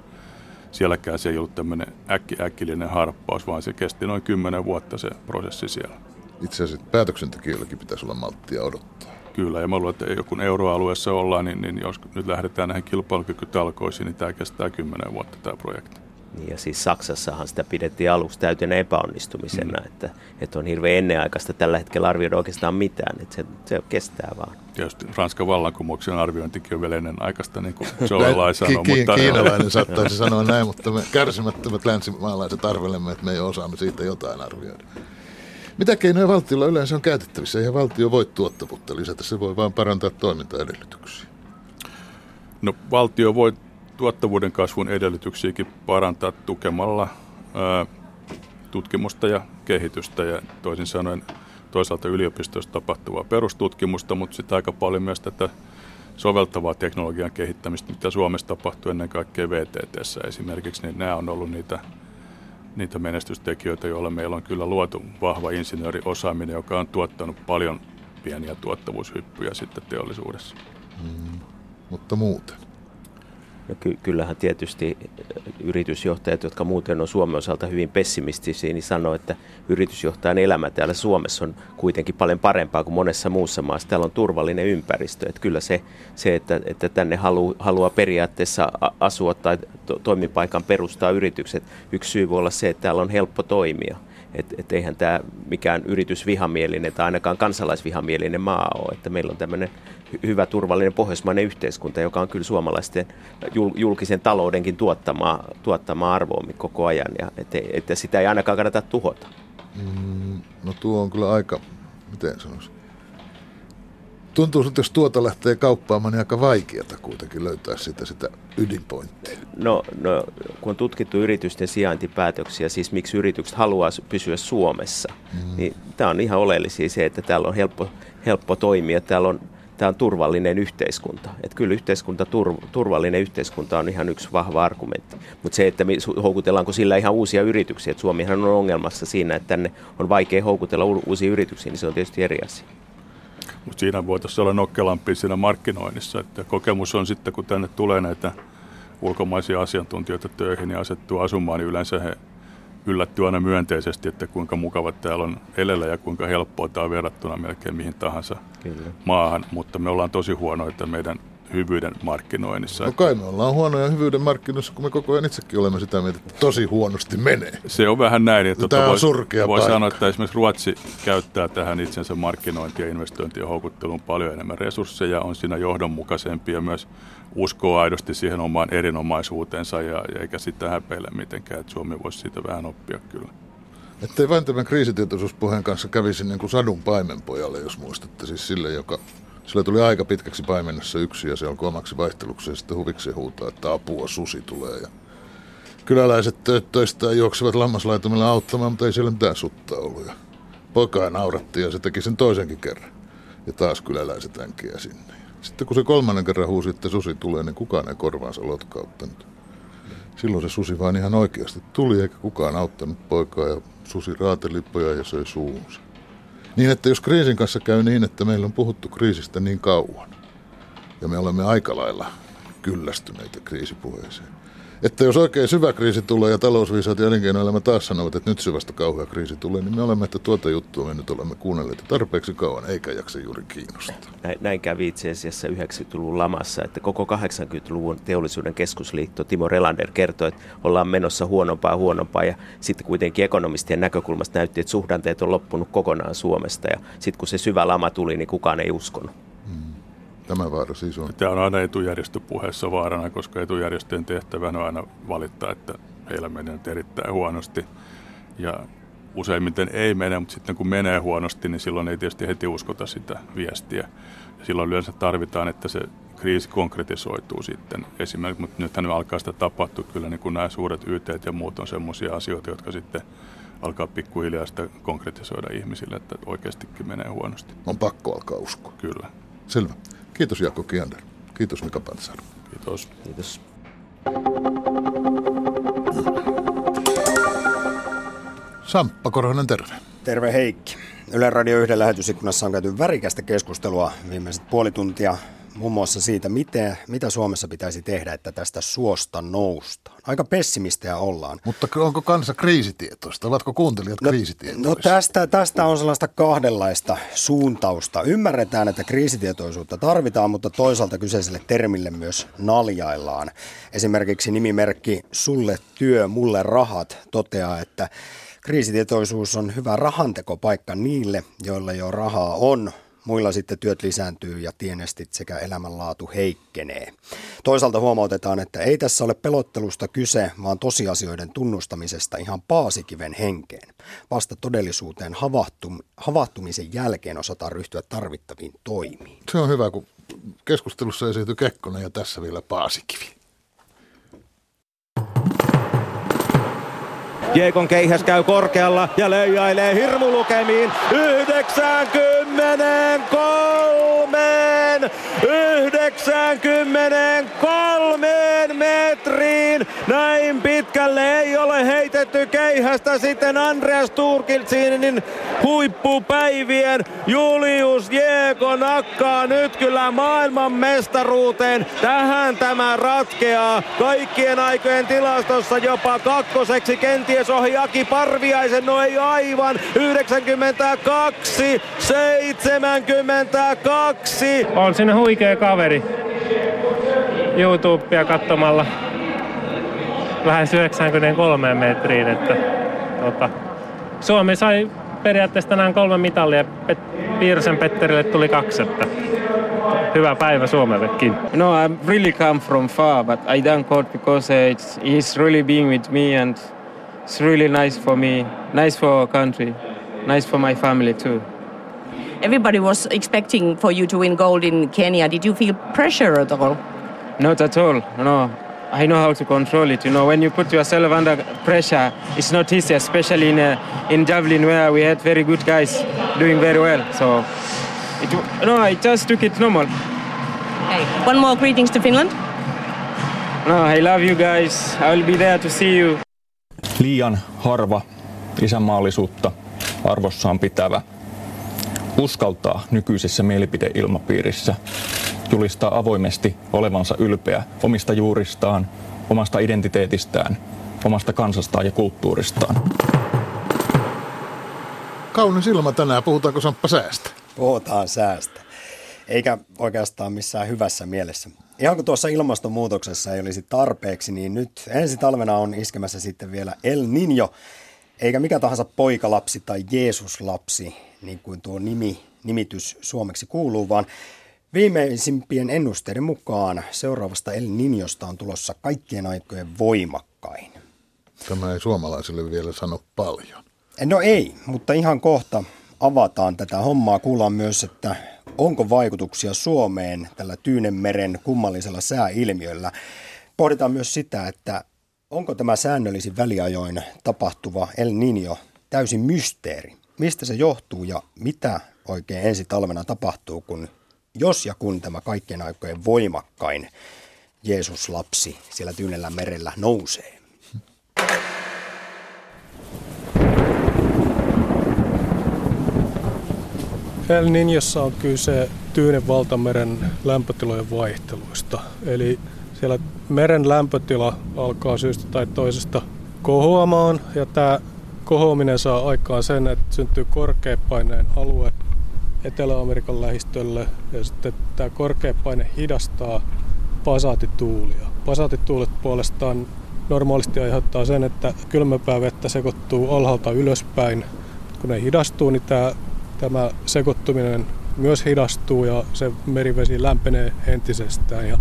[SPEAKER 2] sielläkään se ei ollut tämmöinen äkki, äkkillinen harppaus, vaan se kesti noin kymmenen vuotta se prosessi siellä.
[SPEAKER 1] Itse asiassa päätöksentekijöilläkin pitäisi olla malttia odottaa.
[SPEAKER 2] Kyllä, ja mä luulen, että kun euroalueessa ollaan, niin, niin jos nyt lähdetään näihin kilpailukykytalkoisiin, niin tämä kestää kymmenen vuotta tämä projekti.
[SPEAKER 3] Niin ja siis Saksassahan sitä pidettiin aluksi täytenä epäonnistumisena, mm. että, että on hirveän ennenaikaista tällä hetkellä arvioida oikeastaan mitään, että se, se kestää vaan.
[SPEAKER 2] Tietysti Ranskan vallankumouksen arviointikin on vielä ennenaikaista, niin kuin (laughs) Joel sanoi.
[SPEAKER 1] Ki- mutta... Kiinalainen saattaisi sanoa näin, mutta me kärsimättömät länsimaalaiset arvelemme, että me ei osaamme siitä jotain arvioida. Mitä keinoja valtiolla yleensä on käytettävissä? Eihän valtio voi tuottavuutta lisätä, se voi vain parantaa toimintaedellytyksiä.
[SPEAKER 2] No valtio voi tuottavuuden kasvun edellytyksiäkin parantaa tukemalla tutkimusta ja kehitystä ja toisin sanoen toisaalta yliopistossa tapahtuvaa perustutkimusta, mutta sitten aika paljon myös tätä soveltavaa teknologian kehittämistä, mitä Suomessa tapahtuu ennen kaikkea VTT esimerkiksi, niin nämä on ollut niitä, niitä menestystekijöitä, joilla meillä on kyllä luotu vahva insinööriosaaminen, joka on tuottanut paljon pieniä tuottavuushyppyjä sitten teollisuudessa. Mm,
[SPEAKER 1] mutta muuten?
[SPEAKER 3] No ky- kyllähän tietysti yritysjohtajat, jotka muuten on Suomen osalta hyvin pessimistisiä, niin sanoo, että yritysjohtajan elämä täällä Suomessa on kuitenkin paljon parempaa kuin monessa muussa maassa. Täällä on turvallinen ympäristö. Että kyllä se, se että, että tänne halu, haluaa periaatteessa asua tai to, toimipaikan perustaa yritykset, yksi syy voi olla se, että täällä on helppo toimia. Että et eihän tämä mikään yritysvihamielinen tai ainakaan kansalaisvihamielinen maa ole. Että meillä on tämmöinen hyvä, turvallinen pohjoismainen yhteiskunta, joka on kyllä suomalaisten julkisen taloudenkin tuottamaa, tuottamaa arvoa koko ajan, ja että, että sitä ei ainakaan kannata tuhota.
[SPEAKER 1] Mm, no tuo on kyllä aika, miten sanoisin, tuntuu, että jos tuota lähtee kauppaamaan, niin aika vaikeata kuitenkin löytää sitä, sitä ydinpointtia.
[SPEAKER 3] No, no, kun on tutkittu yritysten sijaintipäätöksiä, siis miksi yritykset haluaa pysyä Suomessa, mm. niin tämä on ihan oleellisia se, että täällä on helppo, helppo toimia. Täällä on tämä on turvallinen yhteiskunta. Että kyllä yhteiskunta, tur, turvallinen yhteiskunta on ihan yksi vahva argumentti. Mutta se, että me houkutellaanko sillä ihan uusia yrityksiä, että Suomihan on ongelmassa siinä, että tänne on vaikea houkutella uusia yrityksiä, niin se on tietysti eri asia.
[SPEAKER 2] Mutta siinä voitaisiin olla nokkelampi siinä markkinoinnissa, että kokemus on sitten, kun tänne tulee näitä ulkomaisia asiantuntijoita töihin ja asettuu asumaan, niin yleensä he yllättyy aina myönteisesti, että kuinka mukavat täällä on elellä ja kuinka helppoa tämä on verrattuna melkein mihin tahansa Kyllä. maahan, mutta me ollaan tosi huonoita meidän hyvyyden markkinoinnissa.
[SPEAKER 1] No kai me ollaan huonoja hyvyyden markkinoissa, kun me koko ajan itsekin olemme sitä mieltä, että tosi huonosti menee.
[SPEAKER 2] Se on vähän näin. Että
[SPEAKER 1] Tämä on voi, surkea
[SPEAKER 2] Voi paikka. sanoa, että esimerkiksi Ruotsi käyttää tähän itsensä markkinointia ja investointia houkutteluun paljon enemmän resursseja, on siinä johdonmukaisempi ja myös uskoo aidosti siihen omaan erinomaisuutensa ja, eikä sitä häpeile mitenkään, että Suomi voisi siitä vähän oppia kyllä.
[SPEAKER 1] Ettei vain tämän kriisitietoisuuspuheen kanssa kävisi niin kuin sadun paimenpojalle, jos muistatte, siis sille, joka sillä tuli aika pitkäksi paimennossa yksi ja se alkoi omaksi ja sitten huviksi huutaa, että apua, susi tulee. Ja kyläläiset töistä juoksevat lammaslaitumilla auttamaan, mutta ei siellä mitään sutta ollut. Ja poikaa naurattiin ja se teki sen toisenkin kerran. Ja taas kyläläiset äänkiä sinne. Sitten kun se kolmannen kerran huusi, että susi tulee, niin kukaan ei korvaansa lotkauttanut. Silloin se susi vaan ihan oikeasti tuli, eikä kukaan auttanut poikaa ja susi raateli ja söi suunsa. Niin, että jos kriisin kanssa käy niin, että meillä on puhuttu kriisistä niin kauan, ja me olemme aika lailla kyllästyneitä kriisipuheeseen, että jos oikein syvä kriisi tulee ja talousviisaat ja elinkeinoelämä taas sanovat, että nyt syvästä kauhea kriisi tulee, niin me olemme, että tuota juttua me nyt olemme kuunnelleet tarpeeksi kauan, eikä jaksa juuri kiinnostaa.
[SPEAKER 3] Näin, näin kävi itse asiassa 90-luvun lamassa, että koko 80-luvun teollisuuden keskusliitto Timo Relander kertoi, että ollaan menossa huonompaa huonompaa ja sitten kuitenkin ekonomistien näkökulmasta näytti, että suhdanteet on loppunut kokonaan Suomesta ja sitten kun se syvä lama tuli, niin kukaan ei uskonut.
[SPEAKER 1] Tämä vaara siis on.
[SPEAKER 2] Tämä on aina etujärjestöpuheessa vaarana, koska etujärjestöjen tehtävänä on aina valittaa, että heillä menee nyt erittäin huonosti. Ja useimmiten ei mene, mutta sitten kun menee huonosti, niin silloin ei tietysti heti uskota sitä viestiä. Ja silloin yleensä tarvitaan, että se kriisi konkretisoituu sitten esimerkiksi, mutta nythän alkaa sitä tapahtua kyllä, niin kun nämä suuret YT ja muut on sellaisia asioita, jotka sitten alkaa pikkuhiljaa sitä konkretisoida ihmisille, että oikeastikin menee huonosti.
[SPEAKER 1] On pakko alkaa uskoa.
[SPEAKER 2] Kyllä.
[SPEAKER 1] Selvä. Kiitos Jaakko Kiander. Kiitos Mika Pansar.
[SPEAKER 2] Kiitos.
[SPEAKER 3] Kiitos.
[SPEAKER 1] Samppa Korhonen, terve.
[SPEAKER 4] Terve Heikki. Yle Radio 1 lähetysikkunassa on käyty värikästä keskustelua viimeiset puoli tuntia muun muassa siitä, miten, mitä Suomessa pitäisi tehdä, että tästä suosta noustaan. Aika pessimistejä ollaan.
[SPEAKER 1] Mutta onko kansa kriisitietoista? Ovatko kuuntelijat
[SPEAKER 4] no,
[SPEAKER 1] kriisitietoista?
[SPEAKER 4] No tästä, tästä on sellaista kahdenlaista suuntausta. Ymmärretään, että kriisitietoisuutta tarvitaan, mutta toisaalta kyseiselle termille myös naljaillaan. Esimerkiksi nimimerkki Sulle työ, mulle rahat toteaa, että kriisitietoisuus on hyvä rahantekopaikka niille, joilla jo rahaa on, muilla sitten työt lisääntyy ja tienestit sekä elämänlaatu heikkenee. Toisaalta huomautetaan, että ei tässä ole pelottelusta kyse, vaan tosiasioiden tunnustamisesta ihan paasikiven henkeen. Vasta todellisuuteen havahtum, havahtumisen jälkeen osataan ryhtyä tarvittaviin toimiin.
[SPEAKER 1] Se on hyvä, kun keskustelussa esiintyi Kekkonen ja tässä vielä paasikivi.
[SPEAKER 5] Jeekon keihäs käy korkealla ja leijailee hirmulukemiin 93 93 metriin. Näin pitkälle ei ole heitetty keihästä sitten Andreas Turkiltsinin huippupäivien. Julius Jeeko nakkaa nyt kyllä maailman mestaruuteen. Tähän tämä ratkeaa. Kaikkien aikojen tilastossa jopa kakkoseksi kenties ohi Aki Parviaisen. No ei aivan. 92, 72.
[SPEAKER 6] On sinne huikea kaveri. YouTubea katsomalla lähes 93 metriin. Että, tota, Suomi sai periaatteessa tänään kolme mitalia. Pet- Piirsen Petterille tuli kaksi. Että hyvä päivä Suomellekin.
[SPEAKER 7] No, I really come from far, but I thank God because uh, it's, he's really being with me and it's really nice for me, nice for our country, nice for my family too.
[SPEAKER 8] Everybody was expecting for you to win gold in Kenya. Did you feel pressure at all?
[SPEAKER 7] Not at all, no. I know how to control it. You know, when you put yourself under pressure, it's not easy, especially in uh, in javelin where we had very good guys doing very well. So, it, no, I just took it normal.
[SPEAKER 8] Okay. One more greetings to Finland.
[SPEAKER 7] No, I love you guys. I will be there to see you.
[SPEAKER 9] Liian harva isänmaallisuutta arvossaan pitävä uskaltaa nykyisessä mielipideilmapiirissä julistaa avoimesti olevansa ylpeä omista juuristaan, omasta identiteetistään, omasta kansastaan ja kulttuuristaan.
[SPEAKER 1] Kaunis ilma tänään. Puhutaanko Samppa säästä?
[SPEAKER 4] Puhutaan säästä. Eikä oikeastaan missään hyvässä mielessä. Ihan kuin tuossa ilmastonmuutoksessa ei olisi tarpeeksi, niin nyt ensi talvena on iskemässä sitten vielä El Niño, eikä mikä tahansa poikalapsi tai Jeesuslapsi, niin kuin tuo nimi, nimitys suomeksi kuuluu, vaan viimeisimpien ennusteiden mukaan seuraavasta El Niñosta on tulossa kaikkien aikojen voimakkain.
[SPEAKER 1] Tämä ei suomalaisille vielä sano paljon.
[SPEAKER 4] No ei, mutta ihan kohta avataan tätä hommaa. Kuullaan myös, että onko vaikutuksia Suomeen tällä Tyynemeren kummallisella sääilmiöllä. Pohditaan myös sitä, että onko tämä säännöllisin väliajoin tapahtuva El Niño täysin mysteeri. Mistä se johtuu ja mitä oikein ensi talvena tapahtuu, kun jos ja kun tämä kaikkien aikojen voimakkain Jeesus-lapsi siellä Tyynellä merellä nousee?
[SPEAKER 10] El Niñossa on kyse Tyynen valtameren lämpötilojen vaihteluista. Eli siellä meren lämpötila alkaa syystä tai toisesta kohoamaan ja tämä kohoaminen saa aikaan sen, että syntyy korkeapaineen alue Etelä-Amerikan lähistölle ja sitten tämä korkeapaine hidastaa pasaatituulia. Pasaatituulet puolestaan normaalisti aiheuttaa sen, että kylmempää vettä sekoittuu alhaalta ylöspäin. Kun ne hidastuu, niin tämä, tämä sekoittuminen myös hidastuu ja se merivesi lämpenee entisestään ja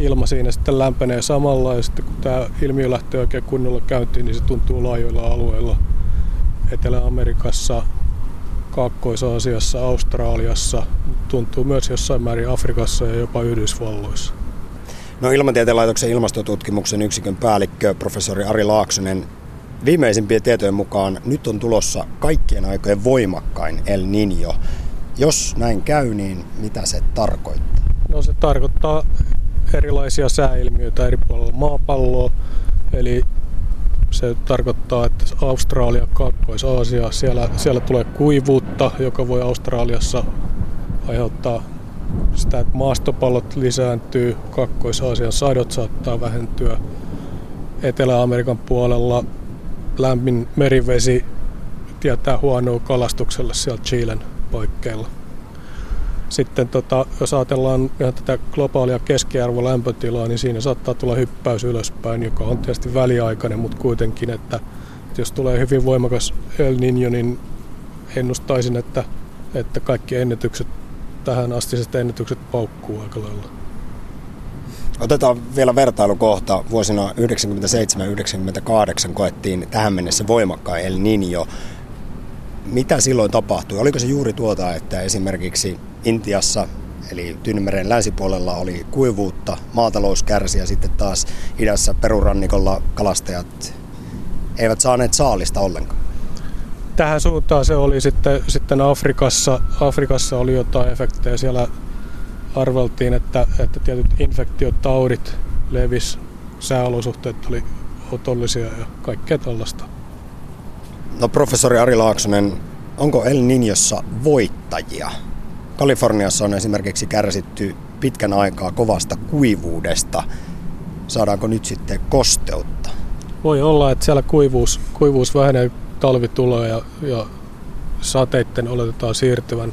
[SPEAKER 10] ilma siinä sitten lämpenee samalla ja sitten kun tämä ilmiö lähtee oikein kunnolla käyntiin, niin se tuntuu laajoilla alueilla Etelä-Amerikassa, Kaakkois-Aasiassa, Australiassa, tuntuu myös jossain määrin Afrikassa ja jopa Yhdysvalloissa.
[SPEAKER 4] No Ilmatieteen laitoksen ilmastotutkimuksen yksikön päällikkö, professori Ari Laaksonen, viimeisimpien tietojen mukaan nyt on tulossa kaikkien aikojen voimakkain El Niño. Jos näin käy, niin mitä se tarkoittaa?
[SPEAKER 10] No se tarkoittaa erilaisia sääilmiöitä eri puolilla maapalloa. Eli se tarkoittaa, että Australia, Kaakkois-Aasia, siellä, siellä tulee kuivuutta, joka voi Australiassa aiheuttaa sitä, että maastopallot lisääntyy, Kaakkois-Aasian sadot saattaa vähentyä. Etelä-Amerikan puolella lämmin merivesi tietää huonoa kalastukselle siellä Chilen paikkeilla. Sitten tota, jos ajatellaan ihan tätä globaalia keskiarvolämpötilaa, niin siinä saattaa tulla hyppäys ylöspäin, joka on tietysti väliaikainen, mutta kuitenkin, että, että jos tulee hyvin voimakas El Niño, niin ennustaisin, että, että kaikki ennätykset, tähän astiset ennätykset paukkuu aika lailla.
[SPEAKER 4] Otetaan vielä vertailukohta. Vuosina 97-98 koettiin tähän mennessä voimakkaan El Niño. Mitä silloin tapahtui? Oliko se juuri tuota, että esimerkiksi Intiassa eli Tyynemeren länsipuolella oli kuivuutta, maatalous kärsi ja sitten taas idässä perurannikolla kalastajat eivät saaneet saalista ollenkaan.
[SPEAKER 10] Tähän suuntaan se oli sitten, sitten Afrikassa. Afrikassa oli jotain efektejä. Siellä arveltiin, että, että tietyt infektiotaudit levis, sääolosuhteet oli otollisia ja kaikkea tällaista.
[SPEAKER 4] No professori Ari Laaksonen, onko El Niñossa voittajia? Kaliforniassa on esimerkiksi kärsitty pitkän aikaa kovasta kuivuudesta. Saadaanko nyt sitten kosteutta?
[SPEAKER 10] Voi olla, että siellä kuivuus, kuivuus vähenee, talvi tulee ja, ja sateitten oletetaan siirtyvän,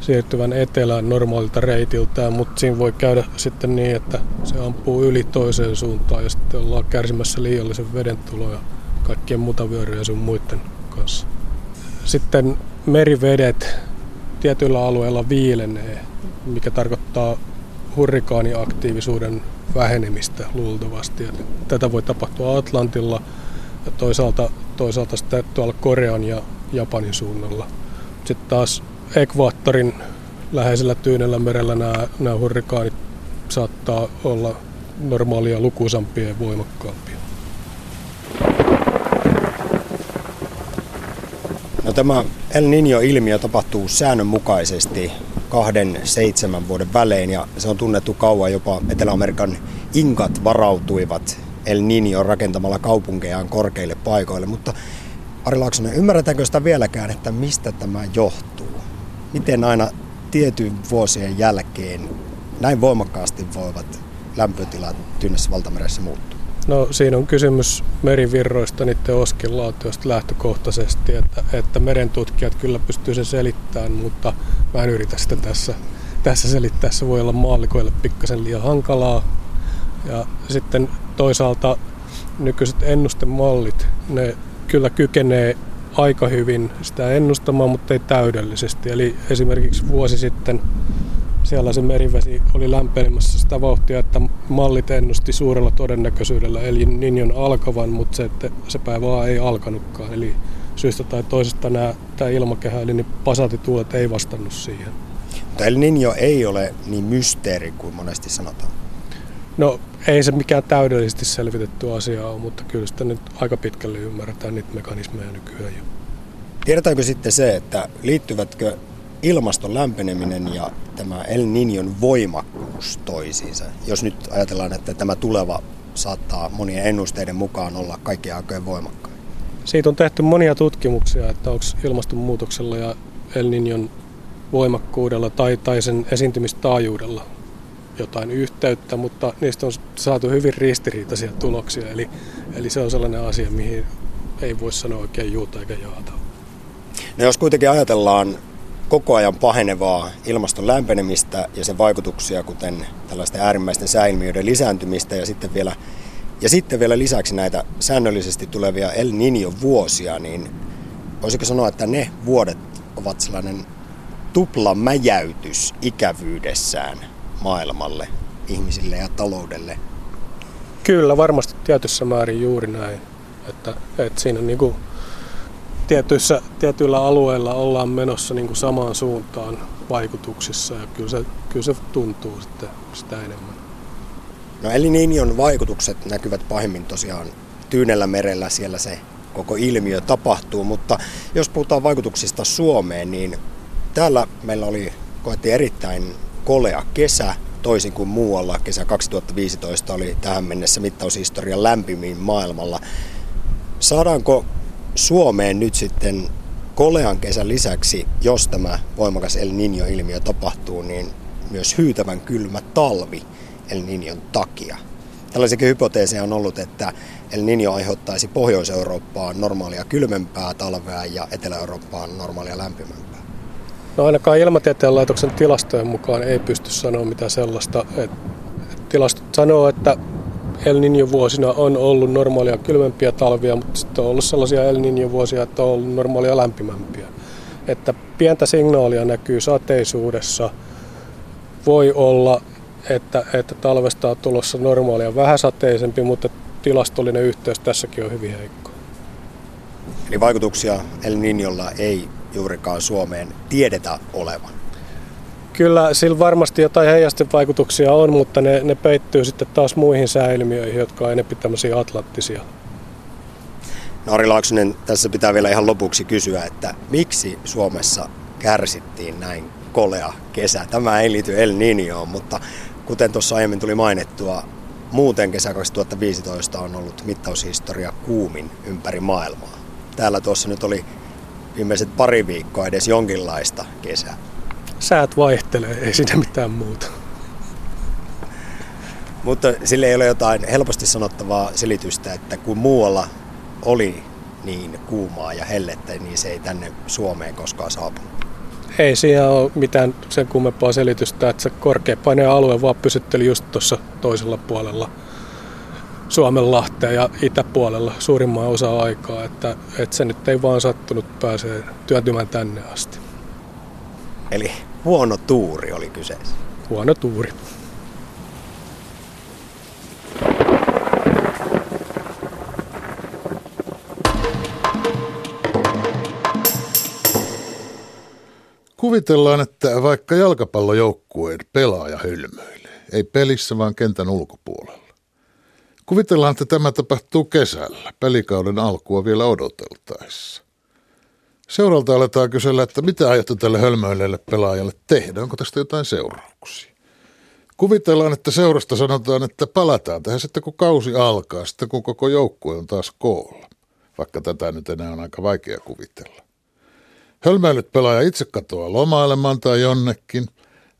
[SPEAKER 10] siirtyvän etelään normaalilta reitiltään, mutta siinä voi käydä sitten niin, että se ampuu yli toiseen suuntaan ja sitten ollaan kärsimässä liiallisen veden tuloja kaikkien mutavyöryjen sun muiden kanssa. Sitten merivedet tietyillä alueilla viilenee, mikä tarkoittaa hurrikaaniaktiivisuuden vähenemistä luultavasti. Ja tätä voi tapahtua Atlantilla ja toisaalta, toisaalta sitten tuolla Korean ja Japanin suunnalla. Sitten taas ekvaattorin läheisellä Tyynellä merellä nämä, nämä hurrikaanit saattaa olla normaalia lukuisampia ja voimakkaampia.
[SPEAKER 4] No tämä El Niño-ilmiö tapahtuu säännönmukaisesti kahden seitsemän vuoden välein ja se on tunnettu kauan jopa Etelä-Amerikan inkat varautuivat El Niño rakentamalla kaupunkejaan korkeille paikoille, mutta Ari Laaksonen, ymmärretäänkö sitä vieläkään, että mistä tämä johtuu? Miten aina tietyn vuosien jälkeen näin voimakkaasti voivat lämpötilat Tyynessä valtameressä muuttua?
[SPEAKER 10] No siinä on kysymys merivirroista, niiden oskillaatioista lähtökohtaisesti, että, että merentutkijat kyllä pystyy sen selittämään, mutta mä en yritä sitä tässä, tässä selittää. Se voi olla maallikoille pikkasen liian hankalaa. Ja sitten toisaalta nykyiset ennustemallit, ne kyllä kykenee aika hyvin sitä ennustamaan, mutta ei täydellisesti. Eli esimerkiksi vuosi sitten siellä se merivesi oli lämpenemässä sitä vauhtia, että mallit ennusti suurella todennäköisyydellä eli Ninjon alkavan, mutta se, että se päivä ei alkanutkaan. Eli syystä tai toisesta nämä, tämä ilmakehä, eli niin pasatituulet ei vastannut siihen.
[SPEAKER 4] Mutta El Niño ei ole niin mysteeri kuin monesti sanotaan.
[SPEAKER 10] No ei se mikään täydellisesti selvitetty asia ole, mutta kyllä sitä nyt aika pitkälle ymmärretään niitä mekanismeja nykyään jo.
[SPEAKER 4] Tiedetäänkö sitten se, että liittyvätkö ilmaston lämpeneminen ja tämä El Niñon voimakkuus toisiinsa? Jos nyt ajatellaan, että tämä tuleva saattaa monien ennusteiden mukaan olla kaikkien aikojen voimakkain.
[SPEAKER 10] Siitä on tehty monia tutkimuksia, että onko ilmastonmuutoksella ja El Niñon voimakkuudella tai, tai sen esiintymistaajuudella jotain yhteyttä, mutta niistä on saatu hyvin ristiriitaisia tuloksia. Eli, eli se on sellainen asia, mihin ei voi sanoa oikein juuta eikä jaata.
[SPEAKER 4] No jos kuitenkin ajatellaan koko ajan pahenevaa ilmaston lämpenemistä ja sen vaikutuksia, kuten tällaisten äärimmäisten sääilmiöiden lisääntymistä ja sitten vielä, ja sitten vielä lisäksi näitä säännöllisesti tulevia El Niño-vuosia, niin voisiko sanoa, että ne vuodet ovat sellainen tupla mäjäytys ikävyydessään maailmalle, ihmisille ja taloudelle?
[SPEAKER 10] Kyllä, varmasti tietyssä määrin juuri näin. Että, että siinä niin kuin tietyissä, tietyillä alueilla ollaan menossa niin kuin samaan suuntaan vaikutuksissa ja kyllä se, kyllä se tuntuu sitten sitä enemmän.
[SPEAKER 4] No eli Niinion vaikutukset näkyvät pahimmin tosiaan Tyynellä merellä, siellä se koko ilmiö tapahtuu, mutta jos puhutaan vaikutuksista Suomeen, niin täällä meillä oli koettiin erittäin kolea kesä, toisin kuin muualla. Kesä 2015 oli tähän mennessä mittaushistorian lämpimin maailmalla. Saadaanko Suomeen nyt sitten kolean kesän lisäksi, jos tämä voimakas El Niño-ilmiö tapahtuu, niin myös hyytävän kylmä talvi El Niñon takia. Tällaisiakin hypoteeseja on ollut, että El Niño aiheuttaisi Pohjois-Eurooppaan normaalia kylmempää talvea ja Etelä-Eurooppaan normaalia lämpimämpää.
[SPEAKER 10] No ainakaan Ilmatieteen laitoksen tilastojen mukaan ei pysty sanoa mitään sellaista. Tilastot sanoo, että El Niño-vuosina on ollut normaalia kylmempiä talvia, mutta sitten on ollut sellaisia El Niño-vuosia, että on ollut normaalia lämpimämpiä. Että pientä signaalia näkyy sateisuudessa. Voi olla, että, että talvesta on tulossa normaalia vähän sateisempi, mutta tilastollinen yhteys tässäkin on hyvin heikko.
[SPEAKER 4] Eli vaikutuksia El Niñolla ei juurikaan Suomeen tiedetä olevan.
[SPEAKER 10] Kyllä sillä varmasti jotain heijastevaikutuksia on, mutta ne, ne peittyy sitten taas muihin sääilmiöihin, jotka on enemmän tämmöisiä atlanttisia.
[SPEAKER 4] No Ari Laaksonen, tässä pitää vielä ihan lopuksi kysyä, että miksi Suomessa kärsittiin näin kolea kesä? Tämä ei liity El Niñoon, mutta kuten tuossa aiemmin tuli mainittua, muuten kesä 2015 on ollut mittaushistoria kuumin ympäri maailmaa. Täällä tuossa nyt oli viimeiset pari viikkoa edes jonkinlaista kesää
[SPEAKER 10] säät vaihtelee, ei siinä mitään muuta.
[SPEAKER 4] Mutta sille ei ole jotain helposti sanottavaa selitystä, että kun muualla oli niin kuumaa ja hellettä, niin se ei tänne Suomeen koskaan saapunut.
[SPEAKER 10] Ei siinä ole mitään sen kummempaa selitystä, että se korkeapaineen alue vaan pysytteli just tuossa toisella puolella Suomen lahteen ja itäpuolella suurimman osa aikaa, että, että se nyt ei vaan sattunut pääsee työtymään tänne asti.
[SPEAKER 4] Eli huono tuuri oli kyseessä.
[SPEAKER 10] Huono tuuri.
[SPEAKER 1] Kuvitellaan, että vaikka jalkapallojoukkueen pelaaja hölmöilee, ei pelissä vaan kentän ulkopuolella. Kuvitellaan, että tämä tapahtuu kesällä, pelikauden alkua vielä odoteltaessa. Seuralta aletaan kysellä, että mitä aiotte tälle hölmöileelle pelaajalle tehdä, onko tästä jotain seurauksia. Kuvitellaan, että seurasta sanotaan, että palataan tähän sitten kun kausi alkaa, sitten kun koko joukkue on taas koolla, vaikka tätä nyt enää on aika vaikea kuvitella. Hölmäilyt pelaaja itse katoaa lomailemaan tai jonnekin,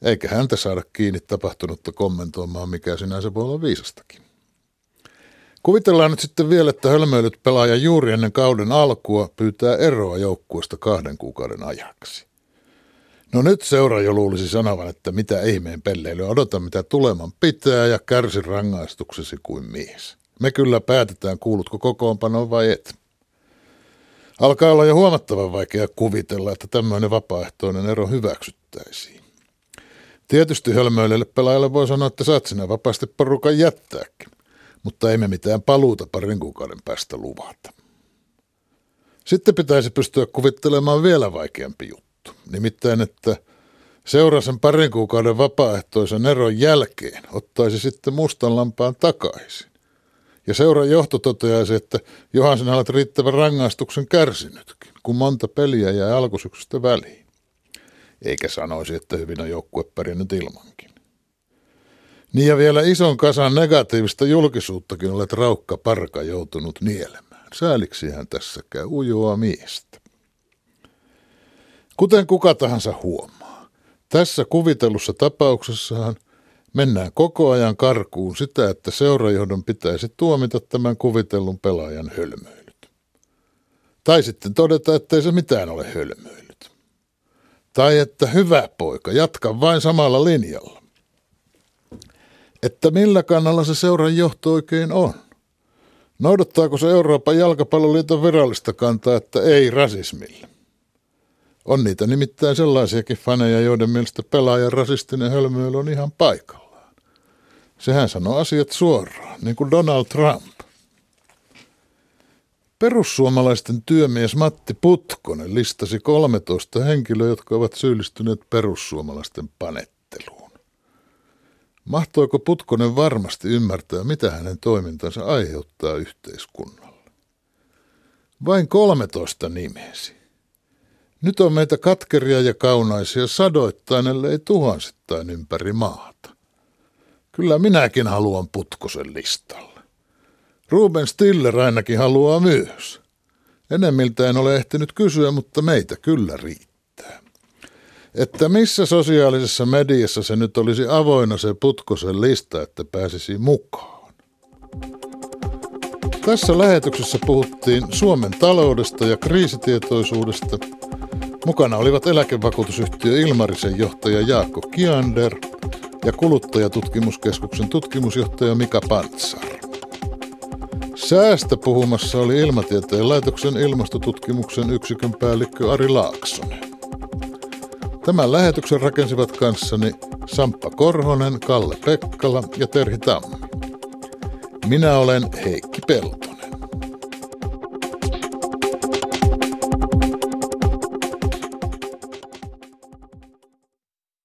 [SPEAKER 1] eikä häntä saada kiinni tapahtunutta kommentoimaan, mikä sinänsä voi olla viisastakin. Kuvitellaan nyt sitten vielä, että hölmöilyt pelaaja juuri ennen kauden alkua pyytää eroa joukkueesta kahden kuukauden ajaksi. No nyt seura jo luulisi sanovan, että mitä ihmeen pelleily, odota mitä tuleman pitää ja kärsi rangaistuksesi kuin mies. Me kyllä päätetään, kuulutko kokoonpanoon vai et. Alkaa olla jo huomattavan vaikea kuvitella, että tämmöinen vapaaehtoinen ero hyväksyttäisiin. Tietysti hölmöilelle pelaajalle voi sanoa, että saat sinä vapaasti porukan jättääkin mutta emme mitään paluuta parin kuukauden päästä luvata. Sitten pitäisi pystyä kuvittelemaan vielä vaikeampi juttu, nimittäin että seurasen parin kuukauden vapaaehtoisen eron jälkeen ottaisi sitten mustan lampaan takaisin. Ja seuran johto toteaisi, että Johan sinä olet riittävän rangaistuksen kärsinytkin, kun monta peliä jäi alkusyksystä väliin. Eikä sanoisi, että hyvin on joukkue pärjännyt ilmankin. Niin ja vielä ison kasan negatiivista julkisuuttakin olet raukka parka joutunut nielemään. Sääliksihän tässä käy ujoa miestä. Kuten kuka tahansa huomaa, tässä kuvitellussa tapauksessahan mennään koko ajan karkuun sitä, että seurajohdon pitäisi tuomita tämän kuvitellun pelaajan hölmöilyt. Tai sitten todeta, ettei se mitään ole hölmöilyt. Tai että hyvä poika, jatka vain samalla linjalla. Että millä kannalla se seuran johto oikein on? Noudattaako se Euroopan jalkapalloliiton virallista kantaa, että ei rasismille? On niitä nimittäin sellaisiakin faneja, joiden mielestä pelaajan rasistinen hölmöily on ihan paikallaan. Sehän sanoo asiat suoraan, niin kuin Donald Trump. Perussuomalaisten työmies Matti Putkonen listasi 13 henkilöä, jotka ovat syyllistyneet perussuomalaisten panetteluun. Mahtoiko Putkonen varmasti ymmärtää, mitä hänen toimintansa aiheuttaa yhteiskunnalle? Vain 13 nimesi. Nyt on meitä katkeria ja kaunaisia sadoittain, ellei tuhansittain ympäri maata. Kyllä minäkin haluan Putkosen listalle. Ruben Stiller ainakin haluaa myös. Enemmiltä en ole ehtinyt kysyä, mutta meitä kyllä riittää. Että missä sosiaalisessa mediassa se nyt olisi avoinna se Putkosen lista, että pääsisi mukaan. Tässä lähetyksessä puhuttiin Suomen taloudesta ja kriisitietoisuudesta – Mukana olivat eläkevakuutusyhtiö Ilmarisen johtaja Jaakko Kiander ja kuluttajatutkimuskeskuksen tutkimusjohtaja Mika Pantsar. Säästä puhumassa oli Ilmatieteen laitoksen ilmastotutkimuksen yksikön päällikkö Ari Laaksonen. Tämän lähetyksen rakensivat kanssani Samppa Korhonen, Kalle Pekkala ja Terhi Tammi. Minä olen Heikki Pelto.